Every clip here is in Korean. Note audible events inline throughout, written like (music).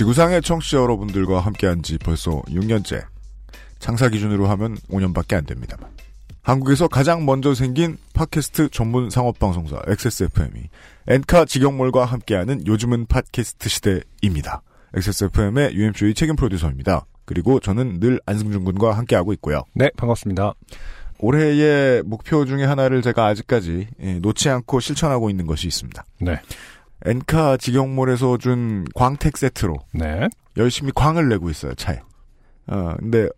지구상의 청취자 여러분들과 함께한 지 벌써 6년째. 창사 기준으로 하면 5년밖에 안 됩니다만. 한국에서 가장 먼저 생긴 팟캐스트 전문 상업방송사 XSFM이 엔카 직영몰과 함께하는 요즘은 팟캐스트 시대입니다. XSFM의 UMC의 책임 프로듀서입니다. 그리고 저는 늘 안승준 군과 함께하고 있고요. 네, 반갑습니다. 올해의 목표 중에 하나를 제가 아직까지 예, 놓지 않고 실천하고 있는 것이 있습니다. 네. 엔카 직영몰에서 준 광택 세트로 네. 열심히 광을 내고 있어요, 차에. 어, 근데,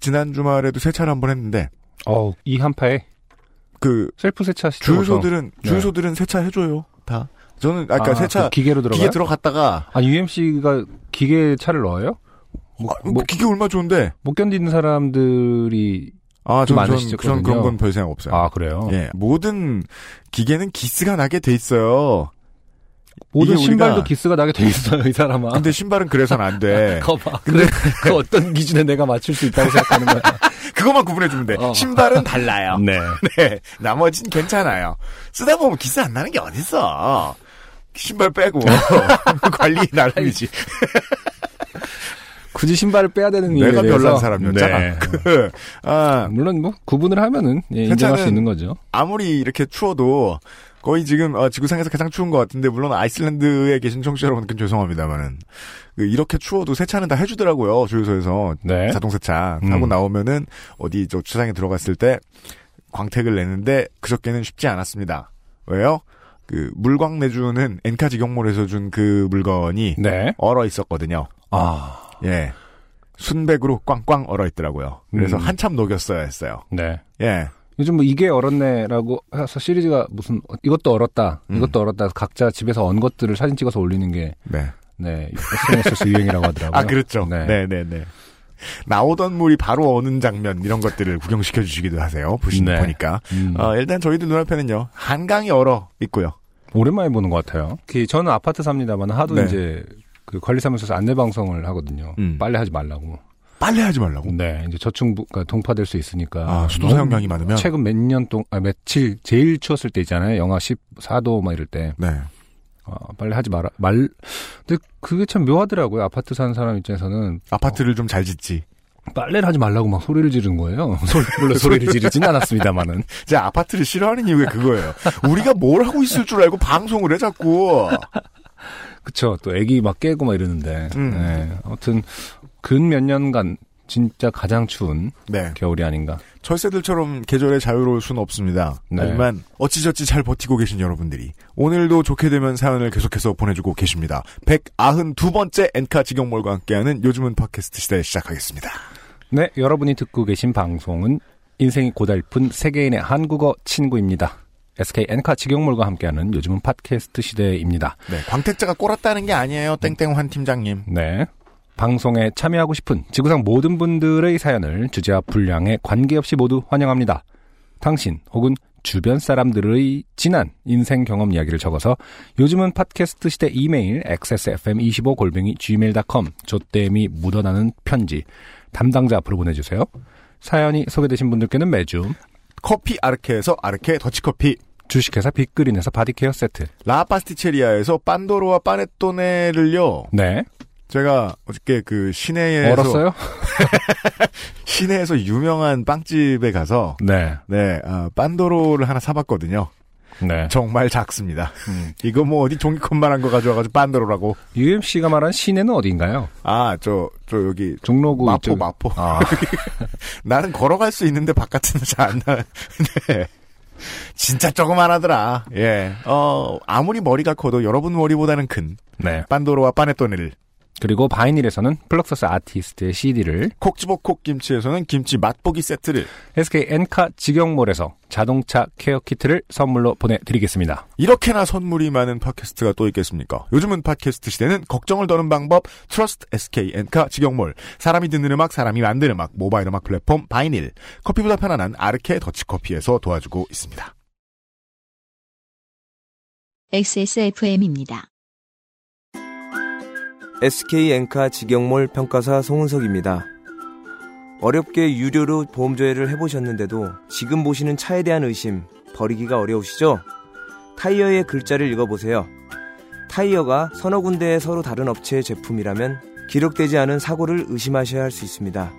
지난 주말에도 세차를 한번 했는데, 어우, 이 한파에 그, 셀프 세차 주유소들은, 네. 주유소들은 세차 해줘요, 다. 저는, 아까 그러니까 세차, 그 기계로 들어가요? 기계 들어갔다가, 아, UMC가 기계 차를 넣어요? 뭐, 아, 뭐, 기계 얼마 좋은데, 못 견디는 사람들이 아, 좀 전, 전, 많으시죠, 전 그런? 건 별 생각 없어요. 아, 그래요? 예, 모든 기계는 기스가 나게 돼 있어요. 모든 신발도 기스가 나게 돼 있어요, 이 사람아. 근데 신발은 그래서는 안 돼. (laughs) 거 봐. 근데 그 어떤 기준에 내가 맞출 수 있다고 생각하는 거야. (laughs) 그것만 구분해주면 돼. 어. 신발은 달라요. 네. (laughs) 네, 나머진 괜찮아요. 쓰다 보면 기스 안 나는 게 어딨어. 신발 빼고 관리 나름이지. 굳이 신발을 빼야 되는 이유에 내가 별난 사람이었잖아. 네. 그, 아, 물론 뭐 구분을 하면은 예, 인정할 수 있는 거죠. 아무리 이렇게 추워도 거의 지금 어, 지구상에서 가장 추운 것 같은데 물론 아이슬란드에 계신 청취자 여러분께 죄송합니다만은 그 이렇게 추워도 세차는 다 해주더라고요 주유소에서 네. 자동 세차 음. 하고 나오면은 어디 저 주차장에 들어갔을 때 광택을 내는데 그저께는 쉽지 않았습니다. 왜요? 그 물광 내주는 엔카 직영몰에서 준 그 물건이 네. 얼어 있었거든요. 아, 예. 순백으로 꽝꽝 얼어 있더라고요. 그래서 음. 한참 녹였어야 했어요. 네. 예. 요즘 뭐 이게 얼었네라고 해서 시리즈가 무슨 이것도 얼었다, 음. 이것도 얼었다. 해서 각자 집에서 언 것들을 사진 찍어서 올리는 게 네. 네, SNS에서 유행이라고 하더라고요. (laughs) 아, 그렇죠. 네. 네, 네, 네. 나오던 물이 바로 어는 장면 이런 것들을 구경시켜 주시기도 하세요. 보시 네. 보니까. 음, 어, 일단 저희들 눈앞에는요. 한강이 얼어 있고요. 오랜만에 보는 것 같아요. 그 저는 아파트 삽니다만 하도 네. 이제 그 관리사무소에서 안내 방송을 하거든요. 음. 빨래 하지 말라고. 빨래하지 말라고. 네, 이제 저층부가 동파될 수 있으니까. 아, 수도사 영향이 많으면 최근 몇 년 동안, 아, 며칠, 제일 추웠을 때 있잖아요. 영하 14도 막 이럴 때. 네. 어, 빨리 하지 마라. 말, 근데 그게 참 묘하더라고요. 아파트 사는 사람 입장에서는. 아파트를 좀잘 짓지. 빨래를 하지 말라고 막 소리를 지르는 거예요. (laughs) 소리, 물론 (laughs) 소리를 지르진 않았습니다만은. (laughs) 제가 아파트를 싫어하는 이유가 그거예요. 우리가 뭘 하고 있을 줄 알고 방송을 해 자꾸. 그쵸. 또 애기 막 깨고 막 이러는데. 음. 네. 아무튼, 근 몇 년간 진짜 가장 추운 네. 겨울이 아닌가. 철새들처럼 계절에 자유로울 수는 없습니다. 네. 하지만 어찌저찌 잘 버티고 계신 여러분들이 오늘도 좋게 되면 사연을 계속해서 보내주고 계십니다. 192번째 엔카 직영몰과 함께하는 요즘은 팟캐스트 시대 시작하겠습니다. 네, 여러분이 듣고 계신 방송은 인생이 고달픈 세계인의 한국어 친구입니다. SK 엔카 직영몰과 함께하는 요즘은 팟캐스트 시대입니다. 네, 광택자가 꼬랐다는 게 아니에요. 땡땡 환 팀장님. 네. 방송에 참여하고 싶은 지구상 모든 분들의 사연을 주제와 분량에 관계없이 모두 환영합니다. 당신 혹은 주변 사람들의 지난 인생 경험 이야기를 적어서 요즘은 팟캐스트 시대 이메일 xsfm25골뱅이 gmail.com 조땜이 묻어나는 편지 담당자 앞으로 보내주세요. 사연이 소개되신 분들께는 매주 커피 아르케에서 아르케 더치커피. 주식회사 빅그린에서 바디케어 세트 라파스티체리아에서 빤도로와 파네토네를요. 네 제가 어저께 그 시내에서 얼었어요? (laughs) 시내에서 유명한 빵집에 가서 네 네, 아, 빤도로를 하나 사봤거든요. 네. 정말 작습니다. 음. (laughs) 이거 뭐 어디 종이컵만한 거 가져와가지고 빤도로라고. UMC가 말한 시내는 어디인가요? 아, 저, 저 여기 종로구 마포 이쪽. 마포. 아, (laughs) 나는 걸어갈 수 있는데 바깥은 잘안 나. 네. 진짜 조그만하더라. 예. 어, 아무리 머리가 커도 여러분 머리보다는 큰 네. 빤도로와 파네토네를 그리고 바이닐에서는 플럭서스 아티스트의 CD를 콕 집어 콕 김치에서는 김치 맛보기 세트를 SK 엔카 직영몰에서 자동차 케어 키트를 선물로 보내드리겠습니다. 이렇게나 선물이 많은 팟캐스트가 또 있겠습니까? 요즘은 팟캐스트 시대는 걱정을 더는 방법 Trust SK 엔카 직영몰 사람이 듣는 음악 사람이 만드는 음악 모바일 음악 플랫폼 바이닐 커피보다 편안한 아르케 더치커피에서 도와주고 있습니다. XSFM입니다. SK 엔카 직영몰 평가사 송은석입니다. 어렵게 유료로 보험조회를 해보셨는데도 지금 보시는 차에 대한 의심 버리기가 어려우시죠? 타이어의 글자를 읽어보세요. 타이어가 서너 군데의 서로 다른 업체의 제품이라면 기록되지 않은 사고를 의심하셔야 할 수 있습니다.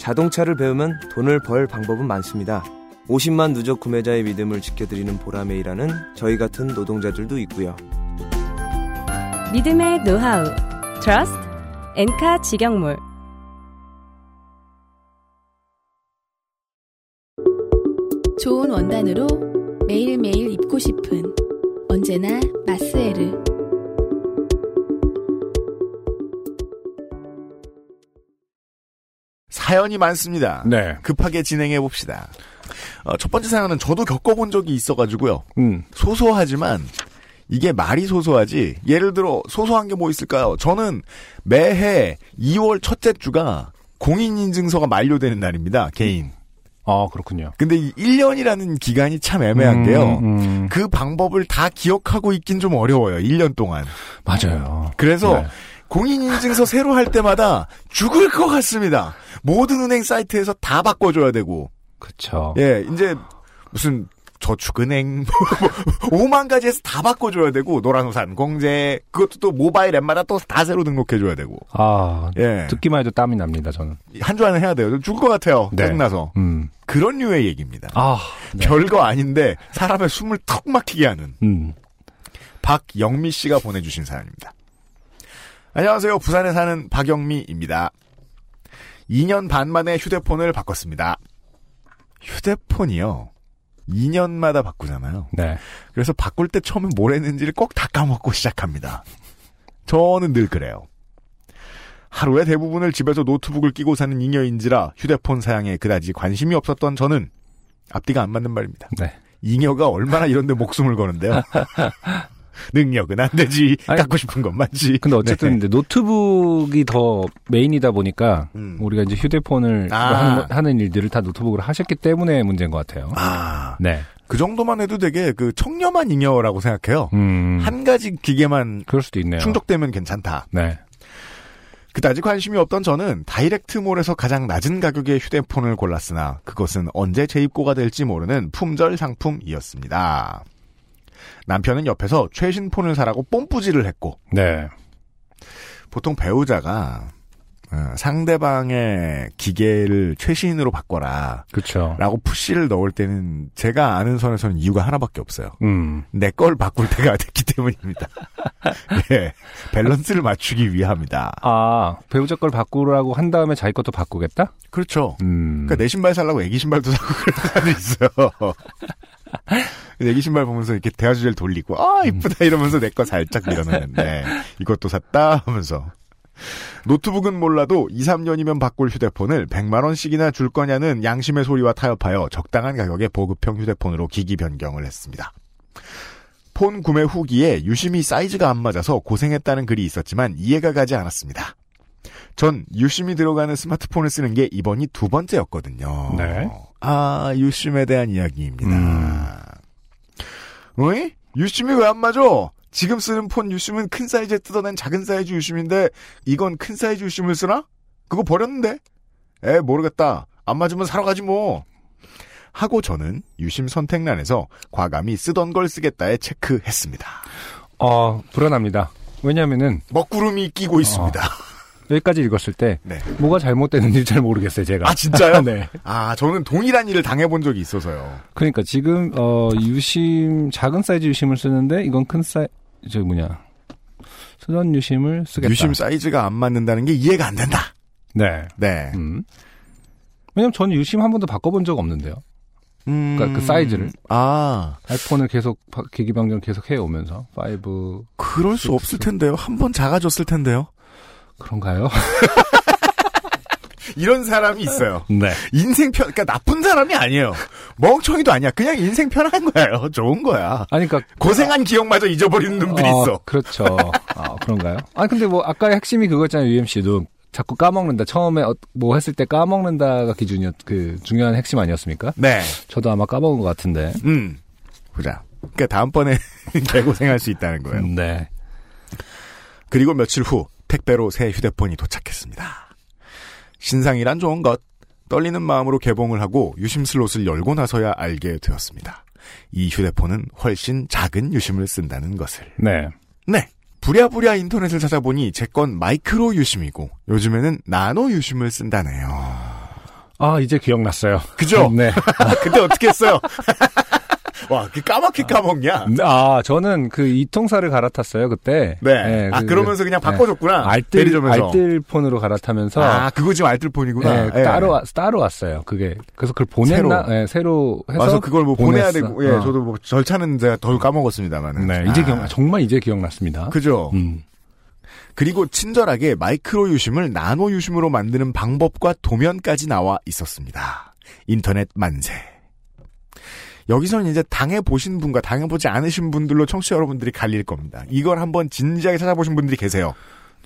자동차를 배우면 돈을 벌 방법은 많습니다. 50만 누적 구매자의 믿음을 지켜드리는 일하는 저희 같은 노동자들도 있고요. 믿음의 노하우 Trust 엔카 직영몰 좋은 원단으로 매일매일 입고 싶은 언제나 마스에르 사연이 많습니다. 네. 급하게 진행해 봅시다. 어, 첫 번째 사연은 저도 겪어본 적이 있어가지고요. 음, 소소하지만 이게 말이 소소하지. 예를 들어 소소한 게 뭐 있을까요? 저는 매해 2월 첫째 주가 공인인증서가 만료되는 날입니다. 개인. 아, 그렇군요. 근데 이 1년이라는 기간이 참 애매한 게요. 음, 음, 그 방법을 다 기억하고 있긴 좀 어려워요. 1년 동안. 맞아요. 그래서 네. 공인인증서 새로 할 때마다 죽을 것 같습니다. 모든 은행 사이트에서 다 바꿔줘야 되고. 그쵸. 예, 이제 무슨 저축은행 5만 가지에서 다 바꿔줘야 되고 노란우산 공제 그것도 또 모바일 앱마다 또 다 새로 등록해줘야 되고 아, 예. 듣기만 해도 땀이 납니다, 저는. 한 주 안에 해야 돼요. 죽을 것 같아요. 네. 짜증나서 음. 그런 류의 얘기입니다. 아, 네. 별거 아닌데 사람의 숨을 턱 막히게 하는 음. 박영미 씨가 보내주신 사연입니다. 안녕하세요. 부산에 사는 박영미입니다. 2년 반 만에 휴대폰을 바꿨습니다. 휴대폰이요. 2년마다 바꾸잖아요. 네. 그래서 바꿀 때 처음에 뭘 했는지를 꼭 다 까먹고 시작합니다. 저는 늘 그래요. 하루의 대부분을 집에서 노트북을 끼고 사는 잉여인지라 휴대폰 사양에 그다지 관심이 없었던 저는 앞뒤가 안 맞는 말입니다. 네. 잉여가 얼마나 이런데 목숨을 거는데요. (laughs) 능력은 안 되지. 아니, 갖고 싶은 것만지. 근데 어쨌든 네. 노트북이 더 메인이다 보니까 음. 우리가 이제 휴대폰을 아. 하는, 하는 일들을 다 노트북으로 하셨기 때문에 문제인 것 같아요. 아, 네. 그 정도만 해도 되게 그 청렴한 잉여라고 생각해요. 음. 한 가지 기계만 그럴 수도 있네요. 충족되면 괜찮다. 네. 그다지 관심이 없던 저는 다이렉트몰에서 가장 낮은 가격의 휴대폰을 골랐으나 그것은 언제 재입고가 될지 모르는 품절 상품이었습니다. 남편은 옆에서 최신 폰을 사라고 뽐뿌질을 했고 네. 보통 배우자가 어, 상대방의 기계를 최신으로 바꿔라 그쵸. 라고 푸시를 넣을 때는 제가 아는 선에서는 이유가 하나밖에 없어요. 음. 내걸 바꿀 때가 (laughs) 됐기 때문입니다. 예, (laughs) 밸런스를 맞추기 위함이다. 아, 배우자 걸 바꾸라고 한 다음에 자기 것도 바꾸겠다? 그렇죠. 음. 그러니까 내 신발 살라고 애기 신발도 사고 그런 사람도 있어요. (laughs) 애기 신발 보면서 이렇게 대화 주제를 돌리고 아 이쁘다 이러면서 내 거 살짝 밀어넣는데 이것도 샀다 하면서 노트북은 몰라도 2, 3년이면 바꿀 휴대폰을 100만 원씩이나 줄 거냐는 양심의 소리와 타협하여 적당한 가격의 보급형 휴대폰으로 기기 변경을 했습니다. 폰 구매 후기에 유심히 사이즈가 안 맞아서 고생했다는 글이 있었지만 이해가 가지 않았습니다. 전 유심히 들어가는 스마트폰을 쓰는 게 이번이 두 번째였거든요. 네. 아, 유심에 대한 이야기입니다. 음. 어이? 유심이 왜 안 맞아? 지금 쓰는 폰 유심은 큰 사이즈에 뜯어낸 작은 사이즈 유심인데 이건 큰 사이즈 유심을 쓰나? 그거 버렸는데? 에 모르겠다. 안 맞으면 사러 가지 뭐. 하고 저는 유심 선택란에서 과감히 쓰던 걸 쓰겠다에 체크했습니다. 어, 불안합니다. 왜냐면은, 먹구름이 끼고 있습니다. 여기까지 읽었을 때, 네. 뭐가 잘못됐는지 잘 모르겠어요, 제가. 아 진짜요? (laughs) 네. 아 저는 동일한 일을 당해본 적이 있어서요. 그러니까 지금, 어, 유심, 작은 사이즈 유심을 쓰는데, 이건 큰 사이, 저기 뭐냐. 수전 유심을 쓰겠다. 유심 사이즈가 안 맞는다는 게 이해가 안 된다. 네. 네. 음. 왜냐면 저는 유심 한 번도 바꿔본 적 없는데요. 음, 그러니까 그 사이즈를. 아 아이폰을 계속, 바- 기기 변경 계속 해오면서, 5. 그럴 수 없을 텐데요. 한 번 작아졌을 텐데요. 그런가요? (laughs) 이런 사람이 있어요. 네. 인생 편, 그러니까 나쁜 사람이 아니에요. 멍청이도 아니야. 그냥 인생 편한 거예요. 좋은 거야. 아니, 그니까. 고생한 기억마저 잊어버리는 놈들이 있어. 그렇죠. 아, 그런가요? 아니, 근데 뭐, 아까 핵심이 그거였잖아요, UMC도. 자꾸 까먹는다. 처음에 어, 뭐 했을 때 까먹는다가 기준이었, 그, 중요한 핵심 아니었습니까? 네. 저도 아마 까먹은 것 같은데. 음. 보자. 그러니까 다음번에 (laughs) 개고생할 수 있다는 거예요. 네. 그리고 며칠 후 택배로 새 휴대폰이 도착했습니다. 신상이란 좋은 것. 떨리는 마음으로 개봉을 하고 유심 슬롯을 열고 나서야 알게 되었습니다. 이 휴대폰은 훨씬 작은 유심을 쓴다는 것을. 네. 네. 부랴부랴 인터넷을 찾아보니 제 건 마이크로 유심이고 요즘에는 나노 유심을 쓴다네요. 아, 이제 기억났어요. 그죠? 네. (laughs) 그때 어떻게 했어요? (laughs) 와, 그 까맣게 까먹냐? 아, 저는 그 이통사를 갈아탔어요, 그때. 네. 아, 그- 그러면서 그냥 바꿔줬구나. 알뜰, 대리점에서. 알뜰폰으로 갈아타면서. 아, 그거 지금 알뜰폰이구나. 네, 예. 따로, 와- 따로 왔어요. 그게. 그래서 그걸 보냈나? 네, 새로 해서. 와서 그걸 뭐 보내야 보냈어. 되고, 예, 어. 저도 뭐 절차는 제가 덜 까먹었습니다만. 네, 이제 기억, 정말 이제 기억났습니다. 그죠? 음. 그리고 친절하게 마이크로 유심을 나노 유심으로 만드는 방법과 도면까지 나와 있었습니다. 인터넷 만세. 여기서는 이제 당해보신 분과 당해보지 않으신 분들로 청취자 여러분들이 갈릴 겁니다. 이걸 한번 진지하게 찾아보신 분들이 계세요.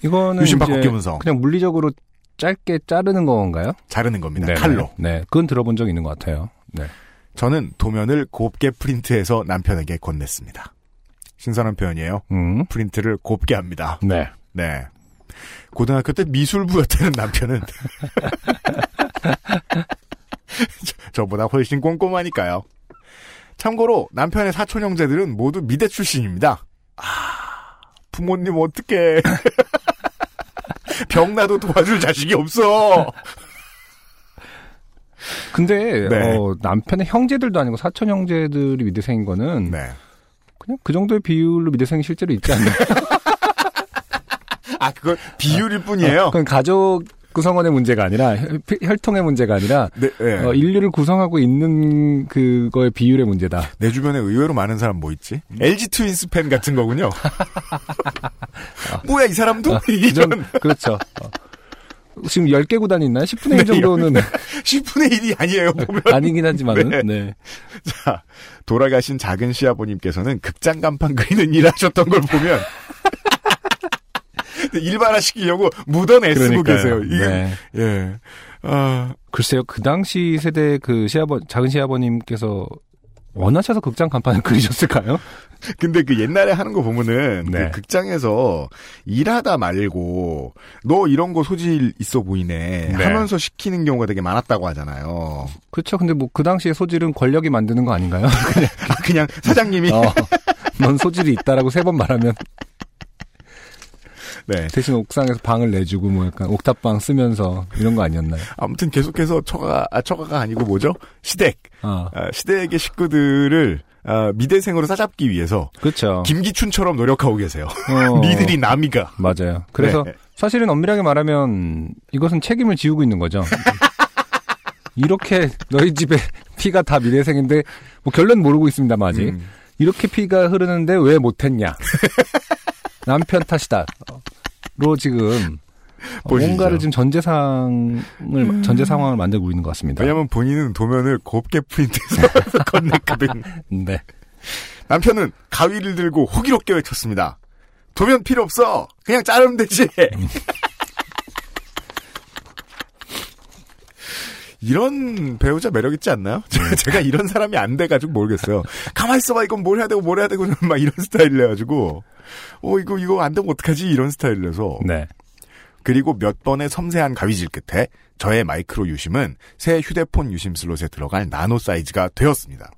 이거는 유심 바꿔 끼면서. 그냥 물리적으로 짧게 자르는 건가요? 자르는 겁니다. 네, 칼로. 네, 그건 들어본 적 있는 것 같아요. 네. 저는 도면을 곱게 프린트해서 남편에게 건넸습니다. 신선한 표현이에요. 음. 프린트를 곱게 합니다. 네. 네. 고등학교 때 미술부였다는 남편은 (laughs) (laughs) 저- 저보다 훨씬 꼼꼼하니까요. 참고로 남편의 사촌 형제들은 모두 미대 출신입니다. 아, 부모님 어떡해. (laughs) 병나도 도와줄 자식이 없어. 근데 네. 어, 남편의 형제들도 아니고 사촌 형제들이 미대생인 거는 네. 그냥 그 정도의 비율로 미대생이 실제로 있지 않나요? (laughs) 아, 그건 비율일 뿐이에요. 그건 가족 구성원의 문제가 아니라 혈, 혈통의 문제가 아니라 네, 네. 어, 인류를 구성하고 있는 그거의 비율의 문제다. 내 주변에 의외로 많은 사람 뭐 있지? LG 트윈스 팬 같은 거군요. (laughs) 뭐야, 이 사람도? 그 이런 정- 그렇죠. 어. 지금 10개 구단이 있나요? 10분의 1 네, 정도는 10분의 (laughs) 1이 아니에요, 보면. 아니긴 하지만은. 네. 네. 자, 돌아가신 작은 시아버님께서는 극장 간판 그리는 일 하셨던 걸 보면 (laughs) 일반화 시키려고 묻어내 쓰고. 계세요. 이게 네. 예. 아, 글쎄요, 그 당시 세대 그 시아버, 작은 시아버님께서 원하셔서 극장 간판을 (laughs) 그리셨을까요? 근데 그 옛날에 하는 거 보면은 네. 그 극장에서 일하다 말고 너 이런 거 소질 있어 보이네 네. 하면서 시키는 경우가 되게 많았다고 하잖아요. 그렇죠. 근데 뭐 그 당시의 소질은 권력이 만드는 거 아닌가요? (laughs) 아, 그냥 사장님이 어, 넌 소질이 있다라고 세 번 말하면 네. 대신 옥상에서 방을 내주고 뭐 약간 옥탑방 쓰면서 이런 거 아니었나요? 아무튼 계속해서 처가 아 처가가 아니고 뭐죠? 시댁 아, 아, 시댁의 식구들을 아, 미대생으로 싸잡기 위해서 그렇죠. 김기춘처럼 노력하고 계세요. 어, (laughs) 니들이 남이가. 맞아요. 그래서 네. 사실은 엄밀하게 말하면 이것은 책임을 지우고 있는 거죠. (laughs) 이렇게 너희 집에 (laughs) 피가 다 미대생인데 뭐 결론 모르고 있습니다만 아직 음. 이렇게 피가 흐르는데 왜 못했냐? 남편 탓이다. 로 지금 보시죠. 뭔가를 지금 전제 상을 전제 상황을 만들고 있는 것 같습니다. 왜냐면 본인은 도면을 곱게 프린트해서 (laughs) 건넸거든. 네. 남편은 가위를 들고 호기롭게 외쳤습니다. 도면 필요 없어. 그냥 자르면 되지. (laughs) 이런 배우자 매력 있지 않나요? (laughs) 제가 이런 사람이 안 돼가지고 모르겠어요. 가만 있어봐, 이건 뭘 해야 되고 뭘 해야 되고 막 이런 스타일을 해가지고, 어 이거 이거 안 되면 어떡하지 이런 스타일이라서. 네. 그리고 몇 번의 섬세한 가위질 끝에 저의 마이크로 유심은 새 휴대폰 유심 슬롯에 들어갈 나노 사이즈가 되었습니다.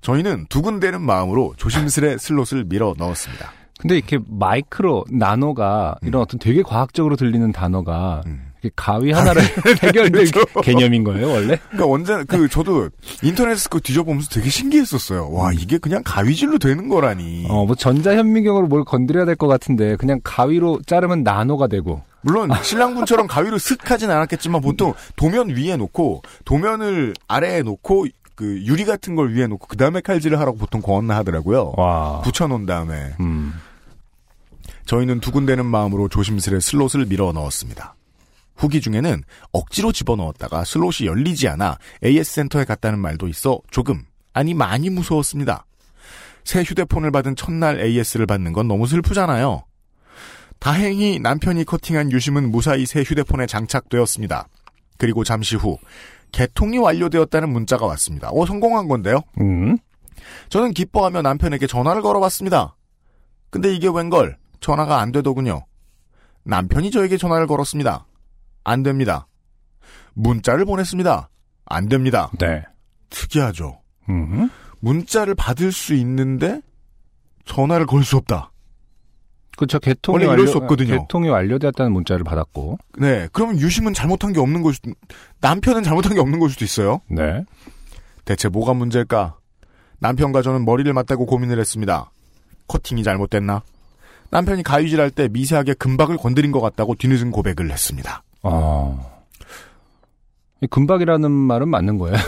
저희는 두근대는 마음으로 조심스레 (laughs) 슬롯을 밀어 넣었습니다. 근데 이렇게 마이크로 나노가 이런 어떤 되게 과학적으로 들리는 단어가 음. 가위 하나를 해결될 (laughs) 그렇죠. 개념인 거예요, 원래? 그러니까 언제 그 저도 인터넷에서 그 뒤져보면서 되게 신기했었어요. 와 이게 그냥 가위질로 되는 거라니. 어, 뭐 전자현미경으로 뭘 건드려야 될 것 같은데 그냥 가위로 자르면 나노가 되고. 물론 신랑분처럼 가위로 슥 하진 않았겠지만 보통 도면 위에 놓고 도면을 아래에 놓고 그 유리 같은 걸 위에 놓고 그 다음에 칼질을 하라고 보통 권하더라고요. 와. 붙여놓은 다음에 음. 저희는 두근대는 마음으로 조심스레 슬롯을 밀어 넣었습니다. 후기 중에는 억지로 집어넣었다가 슬롯이 열리지 않아 AS 센터에 갔다는 말도 있어 조금, 아니 많이 무서웠습니다. 새 휴대폰을 받은 첫날 AS를 받는 건 너무 슬프잖아요. 다행히 남편이 커팅한 유심은 무사히 새 휴대폰에 장착되었습니다. 그리고 잠시 후 개통이 완료되었다는 문자가 왔습니다. 어, 성공한 건데요? 음. 저는 기뻐하며 남편에게 전화를 걸어봤습니다. 근데 이게 웬걸 전화가 안 되더군요. 남편이 저에게 전화를 걸었습니다. 안 됩니다. 문자를 보냈습니다. 안 됩니다. 네. 특이하죠. 음. 문자를 받을 수 있는데 전화를 걸 수 없다. 그렇죠. 개통이 완료, 수 없거든요. 개통이 완료되었다는 문자를 받았고. 네, 그러면 유심은 잘못한 게 없는 걸 수도, 남편은 잘못한 게 없는 걸 수도 있어요. 네. 대체 뭐가 문제일까? 남편과 저는 머리를 맞대고 고민을 했습니다. 커팅이 잘못됐나? 남편이 가위질할 때 미세하게 금박을 건드린 것 같다고 뒤늦은 고백을 했습니다. 어. 이 금박이라는 말은 맞는 거예요. (laughs)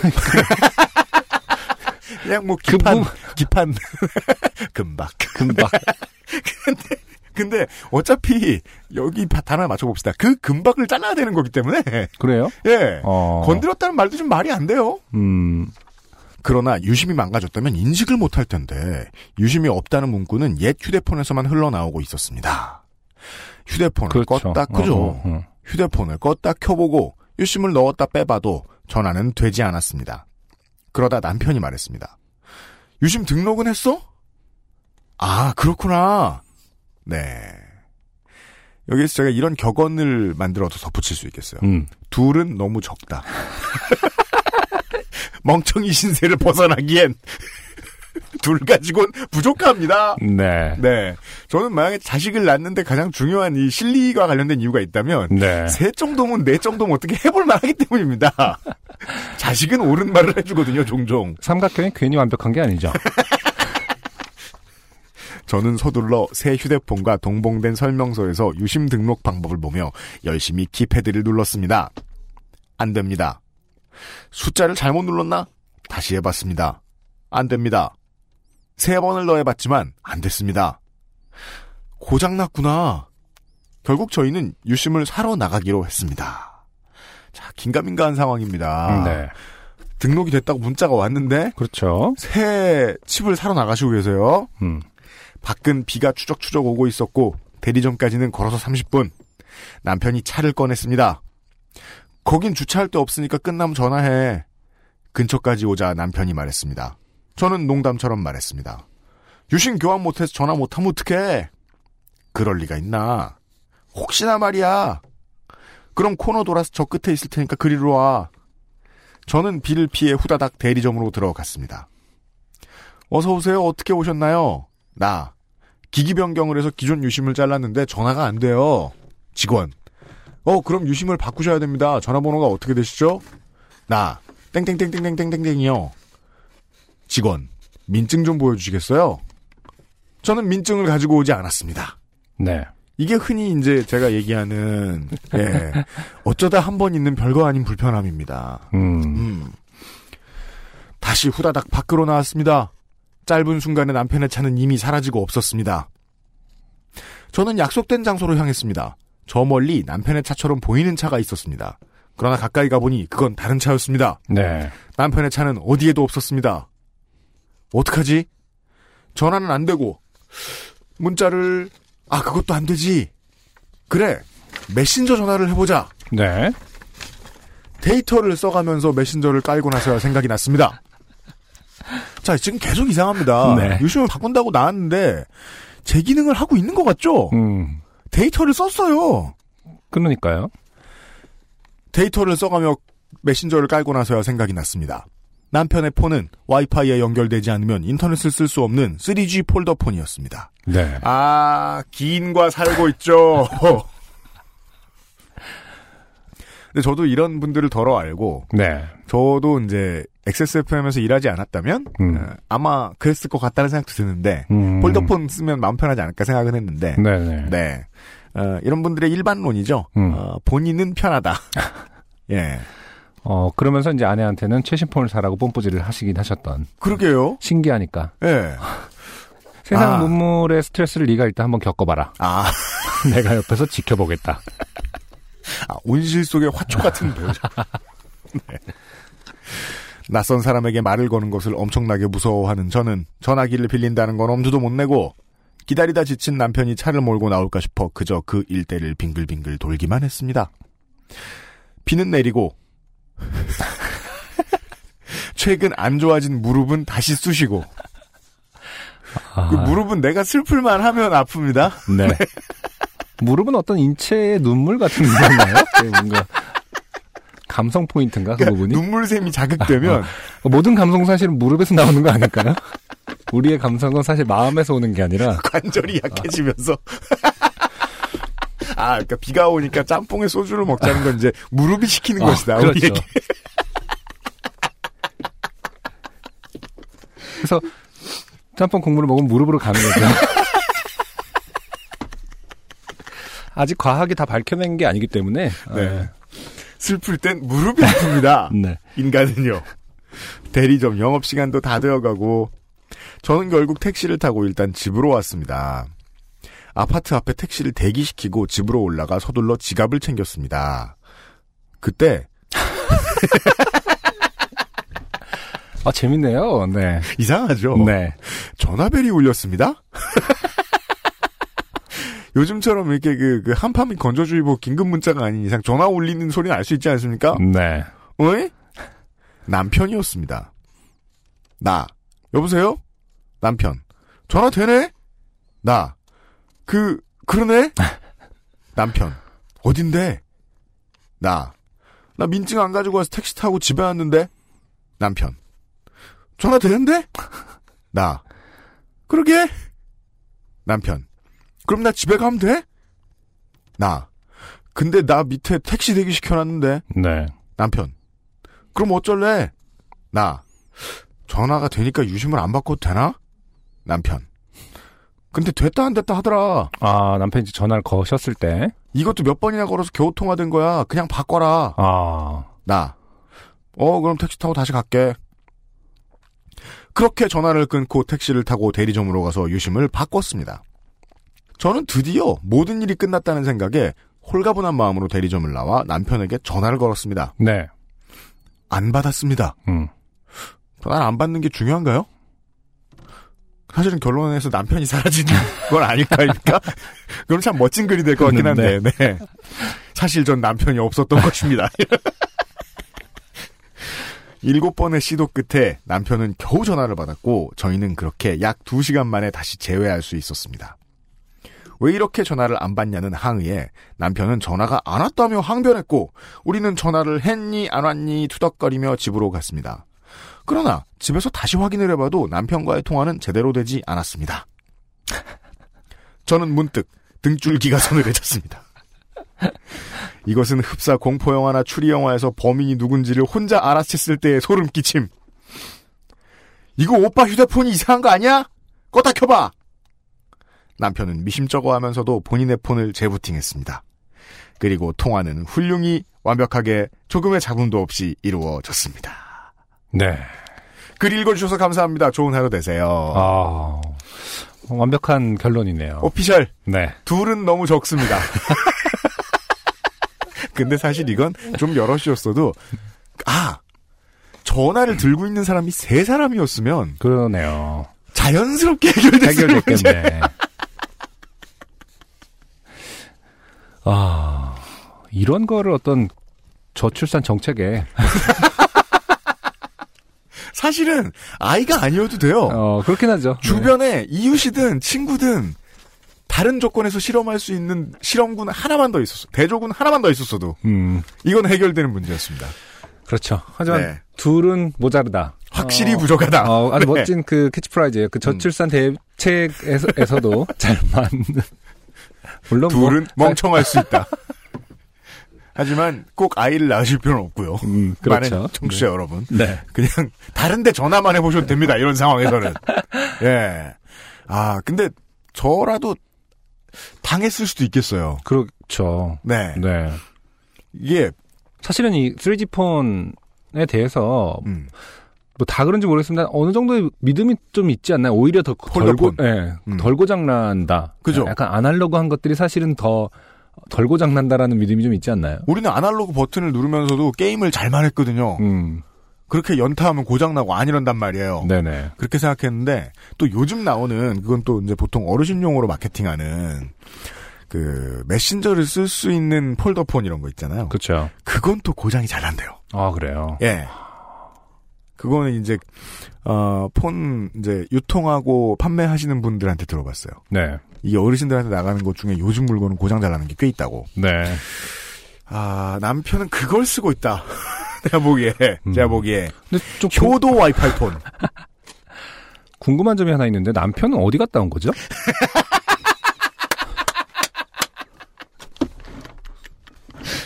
그냥 뭐그 기판, 부- 기판, (laughs) 금박. 금박. (laughs) 근데 어차피 여기 바- 단어 맞춰봅시다. 그 금박을 잘라야 되는 거기 때문에 그래요? 예 어. 건드렸다는 말도 좀 말이 안 돼요. 음. 그러나 유심이 망가졌다면 인식을 못할 텐데 유심이 없다는 문구는 옛 휴대폰에서만 흘러나오고 있었습니다. 휴대폰을 그렇죠. 껐다 끄죠. 어, 어, 어. 휴대폰을 껐다 켜보고 유심을 넣었다 빼봐도 전화는 되지 않았습니다. 그러다 남편이 말했습니다. 유심 등록은 했어? 아 그렇구나. 네. 여기서 제가 이런 격언을 만들어서 덧붙일 수 있겠어요. 음. 둘은 너무 적다. (laughs) 멍청이 신세를 벗어나기엔 (laughs) 둘 가지고는 부족합니다. 네. 네. 저는 만약에 자식을 낳는데 가장 중요한 이 실리와 관련된 이유가 있다면 네. 셋 정도면 넷 정도면 어떻게 해볼 만하기 때문입니다. (laughs) 자식은 옳은 말을 해주거든요, 종종. 삼각형이 괜히 완벽한 게 아니죠. (laughs) 저는 서둘러 새 휴대폰과 동봉된 설명서에서 유심 등록 방법을 보며 열심히 키패드를 눌렀습니다. 안 됩니다. 숫자를 잘못 눌렀나? 다시 해봤습니다. 안 됩니다. 세 번을 더 해봤지만 안 됐습니다. 고장났구나. 결국 저희는 유심을 사러 나가기로 했습니다. 자, 긴가민가한 상황입니다. 네. 등록이 됐다고 문자가 왔는데 그렇죠. 새 칩을 사러 나가시고 계세요. 음. 밖은 비가 추적추적 오고 있었고 대리점까지는 걸어서 30분. 남편이 차를 꺼냈습니다. 거긴 주차할 데 없으니까 끝나면 전화해. 근처까지 오자 남편이 말했습니다. 저는 농담처럼 말했습니다. 유심 교환 못해서 전화 못하면 어떡해? 그럴 리가 있나? 혹시나 말이야. 그럼 코너 돌아서 저 끝에 있을 테니까 그리로 와. 저는 비를 피해 후다닥 대리점으로 들어갔습니다. 어서 오세요. 어떻게 오셨나요? 나 기기 변경을 해서 기존 유심을 잘랐는데 전화가 안 돼요. 직원. 어 그럼 유심을 바꾸셔야 됩니다. 전화번호가 어떻게 되시죠? 나 땡땡땡땡땡땡땡이요. 직원. 민증 좀 보여주시겠어요? 저는 민증을 가지고 오지 않았습니다. 네. 이게 흔히 이제 제가 얘기하는 예, 어쩌다 한 번 있는 별거 아닌 불편함입니다. 음. 음. 다시 후다닥 밖으로 나왔습니다. 짧은 순간에 남편의 차는 이미 사라지고 없었습니다. 저는 약속된 장소로 향했습니다. 저 멀리 남편의 차처럼 보이는 차가 있었습니다. 그러나 가까이 가보니 그건 다른 차였습니다. 네. 남편의 차는 어디에도 없었습니다. 어떡하지? 전화는 안 되고 문자를 아 그것도 안 되지. 그래 메신저 전화를 해보자. 네. 데이터를 써가면서 메신저를 깔고 나서야 생각이 났습니다. 자, 지금 계속 이상합니다. 네. 유심을 바꾼다고 나왔는데, 제 기능을 하고 있는 것 같죠? 음. 데이터를 썼어요. 그러니까요. 데이터를 써가며 메신저를 깔고 나서야 생각이 났습니다. 남편의 폰은 와이파이에 연결되지 않으면 인터넷을 쓸 수 없는 3G 폴더 폰이었습니다. 네. 아, 기인과 살고 있죠. (laughs) 근데 저도 이런 분들을 덜어 알고, 네. 저도 이제 XSFM에서 일하지 않았다면 음. 어, 아마 그랬을 것 같다는 생각도 드는데 음. 폴더폰 쓰면 마음 편하지 않을까 생각은 했는데 네네. 네 어, 이런 분들의 일반론이죠. 음. 어, 본인은 편하다. (laughs) 예, 어, 그러면서 이제 아내한테는 최신 폰을 사라고 뽐뿌질을 하시긴 하셨던. 그러게요. 신기하니까. 예, (laughs) 세상 아. 문물의 스트레스를 네가 일단 한번 겪어봐라. 아, (laughs) 내가 옆에서 지켜보겠다. 아, 온실 속의 화초 같은 배우자. (laughs) 네. 낯선 사람에게 말을 거는 것을 엄청나게 무서워하는 저는 전화기를 빌린다는 건 엄두도 못 내고 기다리다 지친 남편이 차를 몰고 나올까 싶어 그저 그 일대를 빙글빙글 돌기만 했습니다. 비는 내리고 (laughs) 최근 안 좋아진 무릎은 다시 쑤시고 아, 그 무릎은 내가 슬플만 하면 아픕니다. 네. 무릎은 어떤 인체의 눈물 같은 건가요? 네, 뭔가 감성 포인트인가 그 그러니까 부분이? 눈물샘이 자극되면 모든 감성 사실은 무릎에서 나오는 거 아닐까요? 우리의 감성은 사실 마음에서 오는 게 아니라 관절이 약해지면서. 아, 그러니까 비가 오니까 짬뽕에 소주를 먹자는 건 이제 무릎이 시키는 어, 것이다. 그렇죠. (laughs) 그래서 짬뽕 국물을 먹으면 무릎으로 가는 거죠. (laughs) 아직 과학이 다 밝혀낸 게 아니기 때문에 네. 슬플 땐 무릎이 아픕니다. (laughs) 네. 인간은요. 대리점 영업 시간도 다 되어가고, 저는 결국 택시를 타고 일단 집으로 왔습니다. 아파트 앞에 택시를 대기시키고 집으로 올라가 서둘러 지갑을 챙겼습니다. 그때, 아 재밌네요. 네. 이상하죠? 네. 전화벨이 울렸습니다? (laughs) 요즘처럼 이렇게 그, 그 한파민 건조주의보 긴급 문자가 아닌 이상 전화 울리는 소리는 알 수 있지 않습니까? 네. 어이? 남편이었습니다. 나. 여보세요? 남편. 전화 되네? 나. 그, 그러네? (laughs) 남편. 어딘데? 나. 나 민증 안 가지고 와서 택시 타고 집에 왔는데? 남편. 전화 되는데? (laughs) 나. 그러게? 남편. 그럼 나 집에 가면 돼? 나. 근데 나 밑에 택시 대기 시켜놨는데? 네. 남편. 그럼 어쩔래? 나. 전화가 되니까 유심을 안 바꿔도 되나? 남편. 근데 됐다 안 됐다 하더라. 아 남편이 전화를 거셨을 때. 이것도 몇 번이나 걸어서 겨우 통화된 거야. 그냥 바꿔라. 아. 나. 어, 그럼 택시 타고 다시 갈게. 그렇게 전화를 끊고 택시를 타고 대리점으로 가서 유심을 바꿨습니다. 저는 드디어 모든 일이 끝났다는 생각에 홀가분한 마음으로 대리점을 나와 남편에게 전화를 걸었습니다. 네. 안 받았습니다. 음. 전화를 안 받는 게 중요한가요? 사실은 결론에서 남편이 사라지는 (laughs) 건 아닐까입니까? 그럼 참 멋진 글이 될 것 같긴 한데, 네. 사실 전 남편이 없었던 것입니다. (laughs) 일곱 번의 시도 끝에 남편은 겨우 전화를 받았고, 저희는 그렇게 약 두 시간 만에 다시 재회할 수 있었습니다. 왜 이렇게 전화를 안 받냐는 항의에 남편은 전화가 안 왔다며 항변했고, 우리는 전화를 했니, 안 왔니 투덕거리며 집으로 갔습니다. 그러나 집에서 다시 확인을 해봐도 남편과의 통화는 제대로 되지 않았습니다. 저는 문득 등줄기가 서늘해졌습니다. 이것은 흡사 공포 영화나 추리 영화에서 범인이 누군지를 혼자 알아챘을 때의 소름 끼침. 이거 오빠 휴대폰이 이상한 거 아니야? 껐다 켜봐. 남편은 미심쩍어하면서도 본인의 폰을 재부팅했습니다. 그리고 통화는 훌륭히 완벽하게 조금의 잡음도 없이 이루어졌습니다. 네. 글 읽어주셔서 감사합니다. 좋은 하루 되세요. 아. 완벽한 결론이네요. 오피셜 네. 둘은 너무 적습니다. (laughs) 근데 사실 이건 좀 여럿이었어도 아 전화를 들고 있는 사람이 세 사람이었으면 그러네요. 자연스럽게 해결됐을. 해결됐겠네. 아, 이런 거를 어떤 저출산 정책에 사실은 아이가 아니어도 돼요. 어 그렇긴 하죠. 주변에 이웃이든 친구든 다른 조건에서 실험할 수 있는 실험군 하나만 더 있었어. 대조군 하나만 더 있었어도 네. 음 이건 해결되는 문제였습니다. 그렇죠. 하지만 네. 둘은 모자르다. 확실히 어, 부족하다. 어, 아주 네. 음. 멋진 그 캐치프레이즈예요. 그 저출산 대책에서도 잘 맞는. (laughs) 물론 뭐 둘은 멍청할 수 있다. (laughs) 하지만 꼭 아이를 낳으실 필요는 없고요. 음, 그렇죠. 많은 청취자 여러분. 네. 그냥 다른데 전화만 해보셔도 됩니다. 이런 상황에서는. 예. 아 근데 저라도 당했을 수도 있겠어요. 그렇죠. 네. 네. 이게 사실은 이 3G 폰에 대해서 음, 뭐다 그런지 모르겠습니다. 어느 정도의 믿음이 좀 있지 않나요? 오히려 더 덜고. 예, 음. 덜 고장난다. 그죠. 약간 아날로그한 것들이 사실은 더 덜 고장난다라는 믿음이 좀 있지 않나요? 우리는 아날로그 버튼을 누르면서도 게임을 잘만 했거든요. 음, 그렇게 연타하면 고장나고 안 이런단 말이에요. 네네. 그렇게 생각했는데 또 요즘 나오는 그건 또 이제 보통 어르신용으로 마케팅하는 그 메신저를 쓸 수 있는 폴더폰 이런 거 있잖아요. 그렇죠. 그건 또 고장이 잘 난대요. 아 그래요. 예. 그거는 이제 어 폰 이제 유통하고 판매하시는 분들한테 들어봤어요. 네, 이게 어르신들한테 나가는 것 중에 요즘 물건은 고장 잘 나는 게 꽤 있다고. 네. 아 남편은 그걸 쓰고 있다. (laughs) 내가 보기에 음. 제가 보기에 근데 좀 궁- 효도 와이파이 폰. (laughs) 궁금한 점이 하나 있는데 남편은 어디 갔다 온 거죠? (laughs)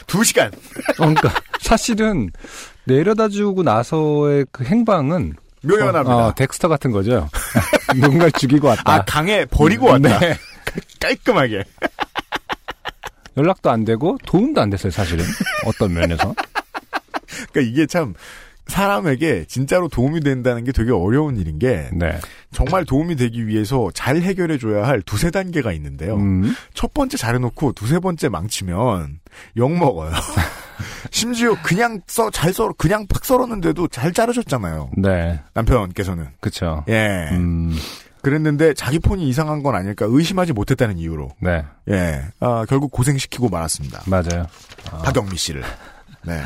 두 시간. 어, 그러니까 사실은 내려다주고 나서의 그 행방은 묘연합니다. 어, 어, 덱스터 같은 거죠. 누군가를 죽이고 왔다. 아 강에 버리고 왔다. 네. (laughs) 깔끔하게. 연락도 안 되고 도움도 안 됐어요, 사실은. 어떤 면에서. 그러니까 이게 참 사람에게 진짜로 도움이 된다는 게 되게 어려운 일인 게 네. 정말 도움이 되기 위해서 잘 해결해 줘야 할 두세 단계가 있는데요. 음, 첫 번째 잘해놓고 두세 번째 망치면 욕 먹어요. (laughs) 심지어 그냥 써 잘 썰어 그냥 팍 썰었는데도 잘 자르셨잖아요. 네. 남편께서는 그쵸. 예 음, 그랬는데 자기 폰이 이상한 건 아닐까 의심하지 못했다는 이유로 네. 예 아, 결국 고생시키고 말았습니다. 맞아요. 박영미 씨를. 네.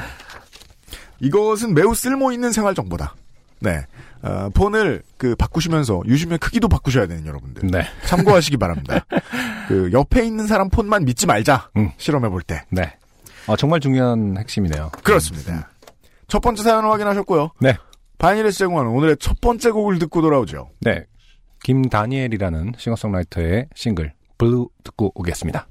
이것은 매우 쓸모 있는 생활 정보다. 네. 어, 폰을 그 바꾸시면서 유심의 크기도 바꾸셔야 되는 여러분들. 네. 참고하시기 바랍니다. 그 옆에 있는 사람 폰만 믿지 말자. 음. 실험해 볼 때. 네. 어, 정말 중요한 핵심이네요. 그렇습니다. 첫 번째 사연을 확인하셨고요. 네. 바이닐에서 제공하는 오늘의 첫 번째 곡을 듣고 돌아오죠. 네. 김다니엘이라는 싱어송라이터의 싱글, 블루 듣고 오겠습니다.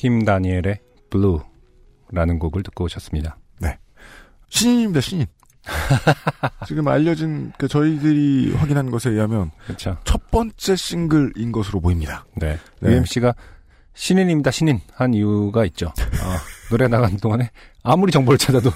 김다니엘의 블루라는 곡을 듣고 오셨습니다. 신인입니다, 신인. (laughs) 지금 알려진 그 저희들이 확인한 것에 의하면 그렇죠. 첫 번째 싱글인 것으로 보입니다. 네. 네. UMC가 신인입니다, 신인 한 이유가 있죠. 어, 노래 나가는 동안에 아무리 정보를 찾아도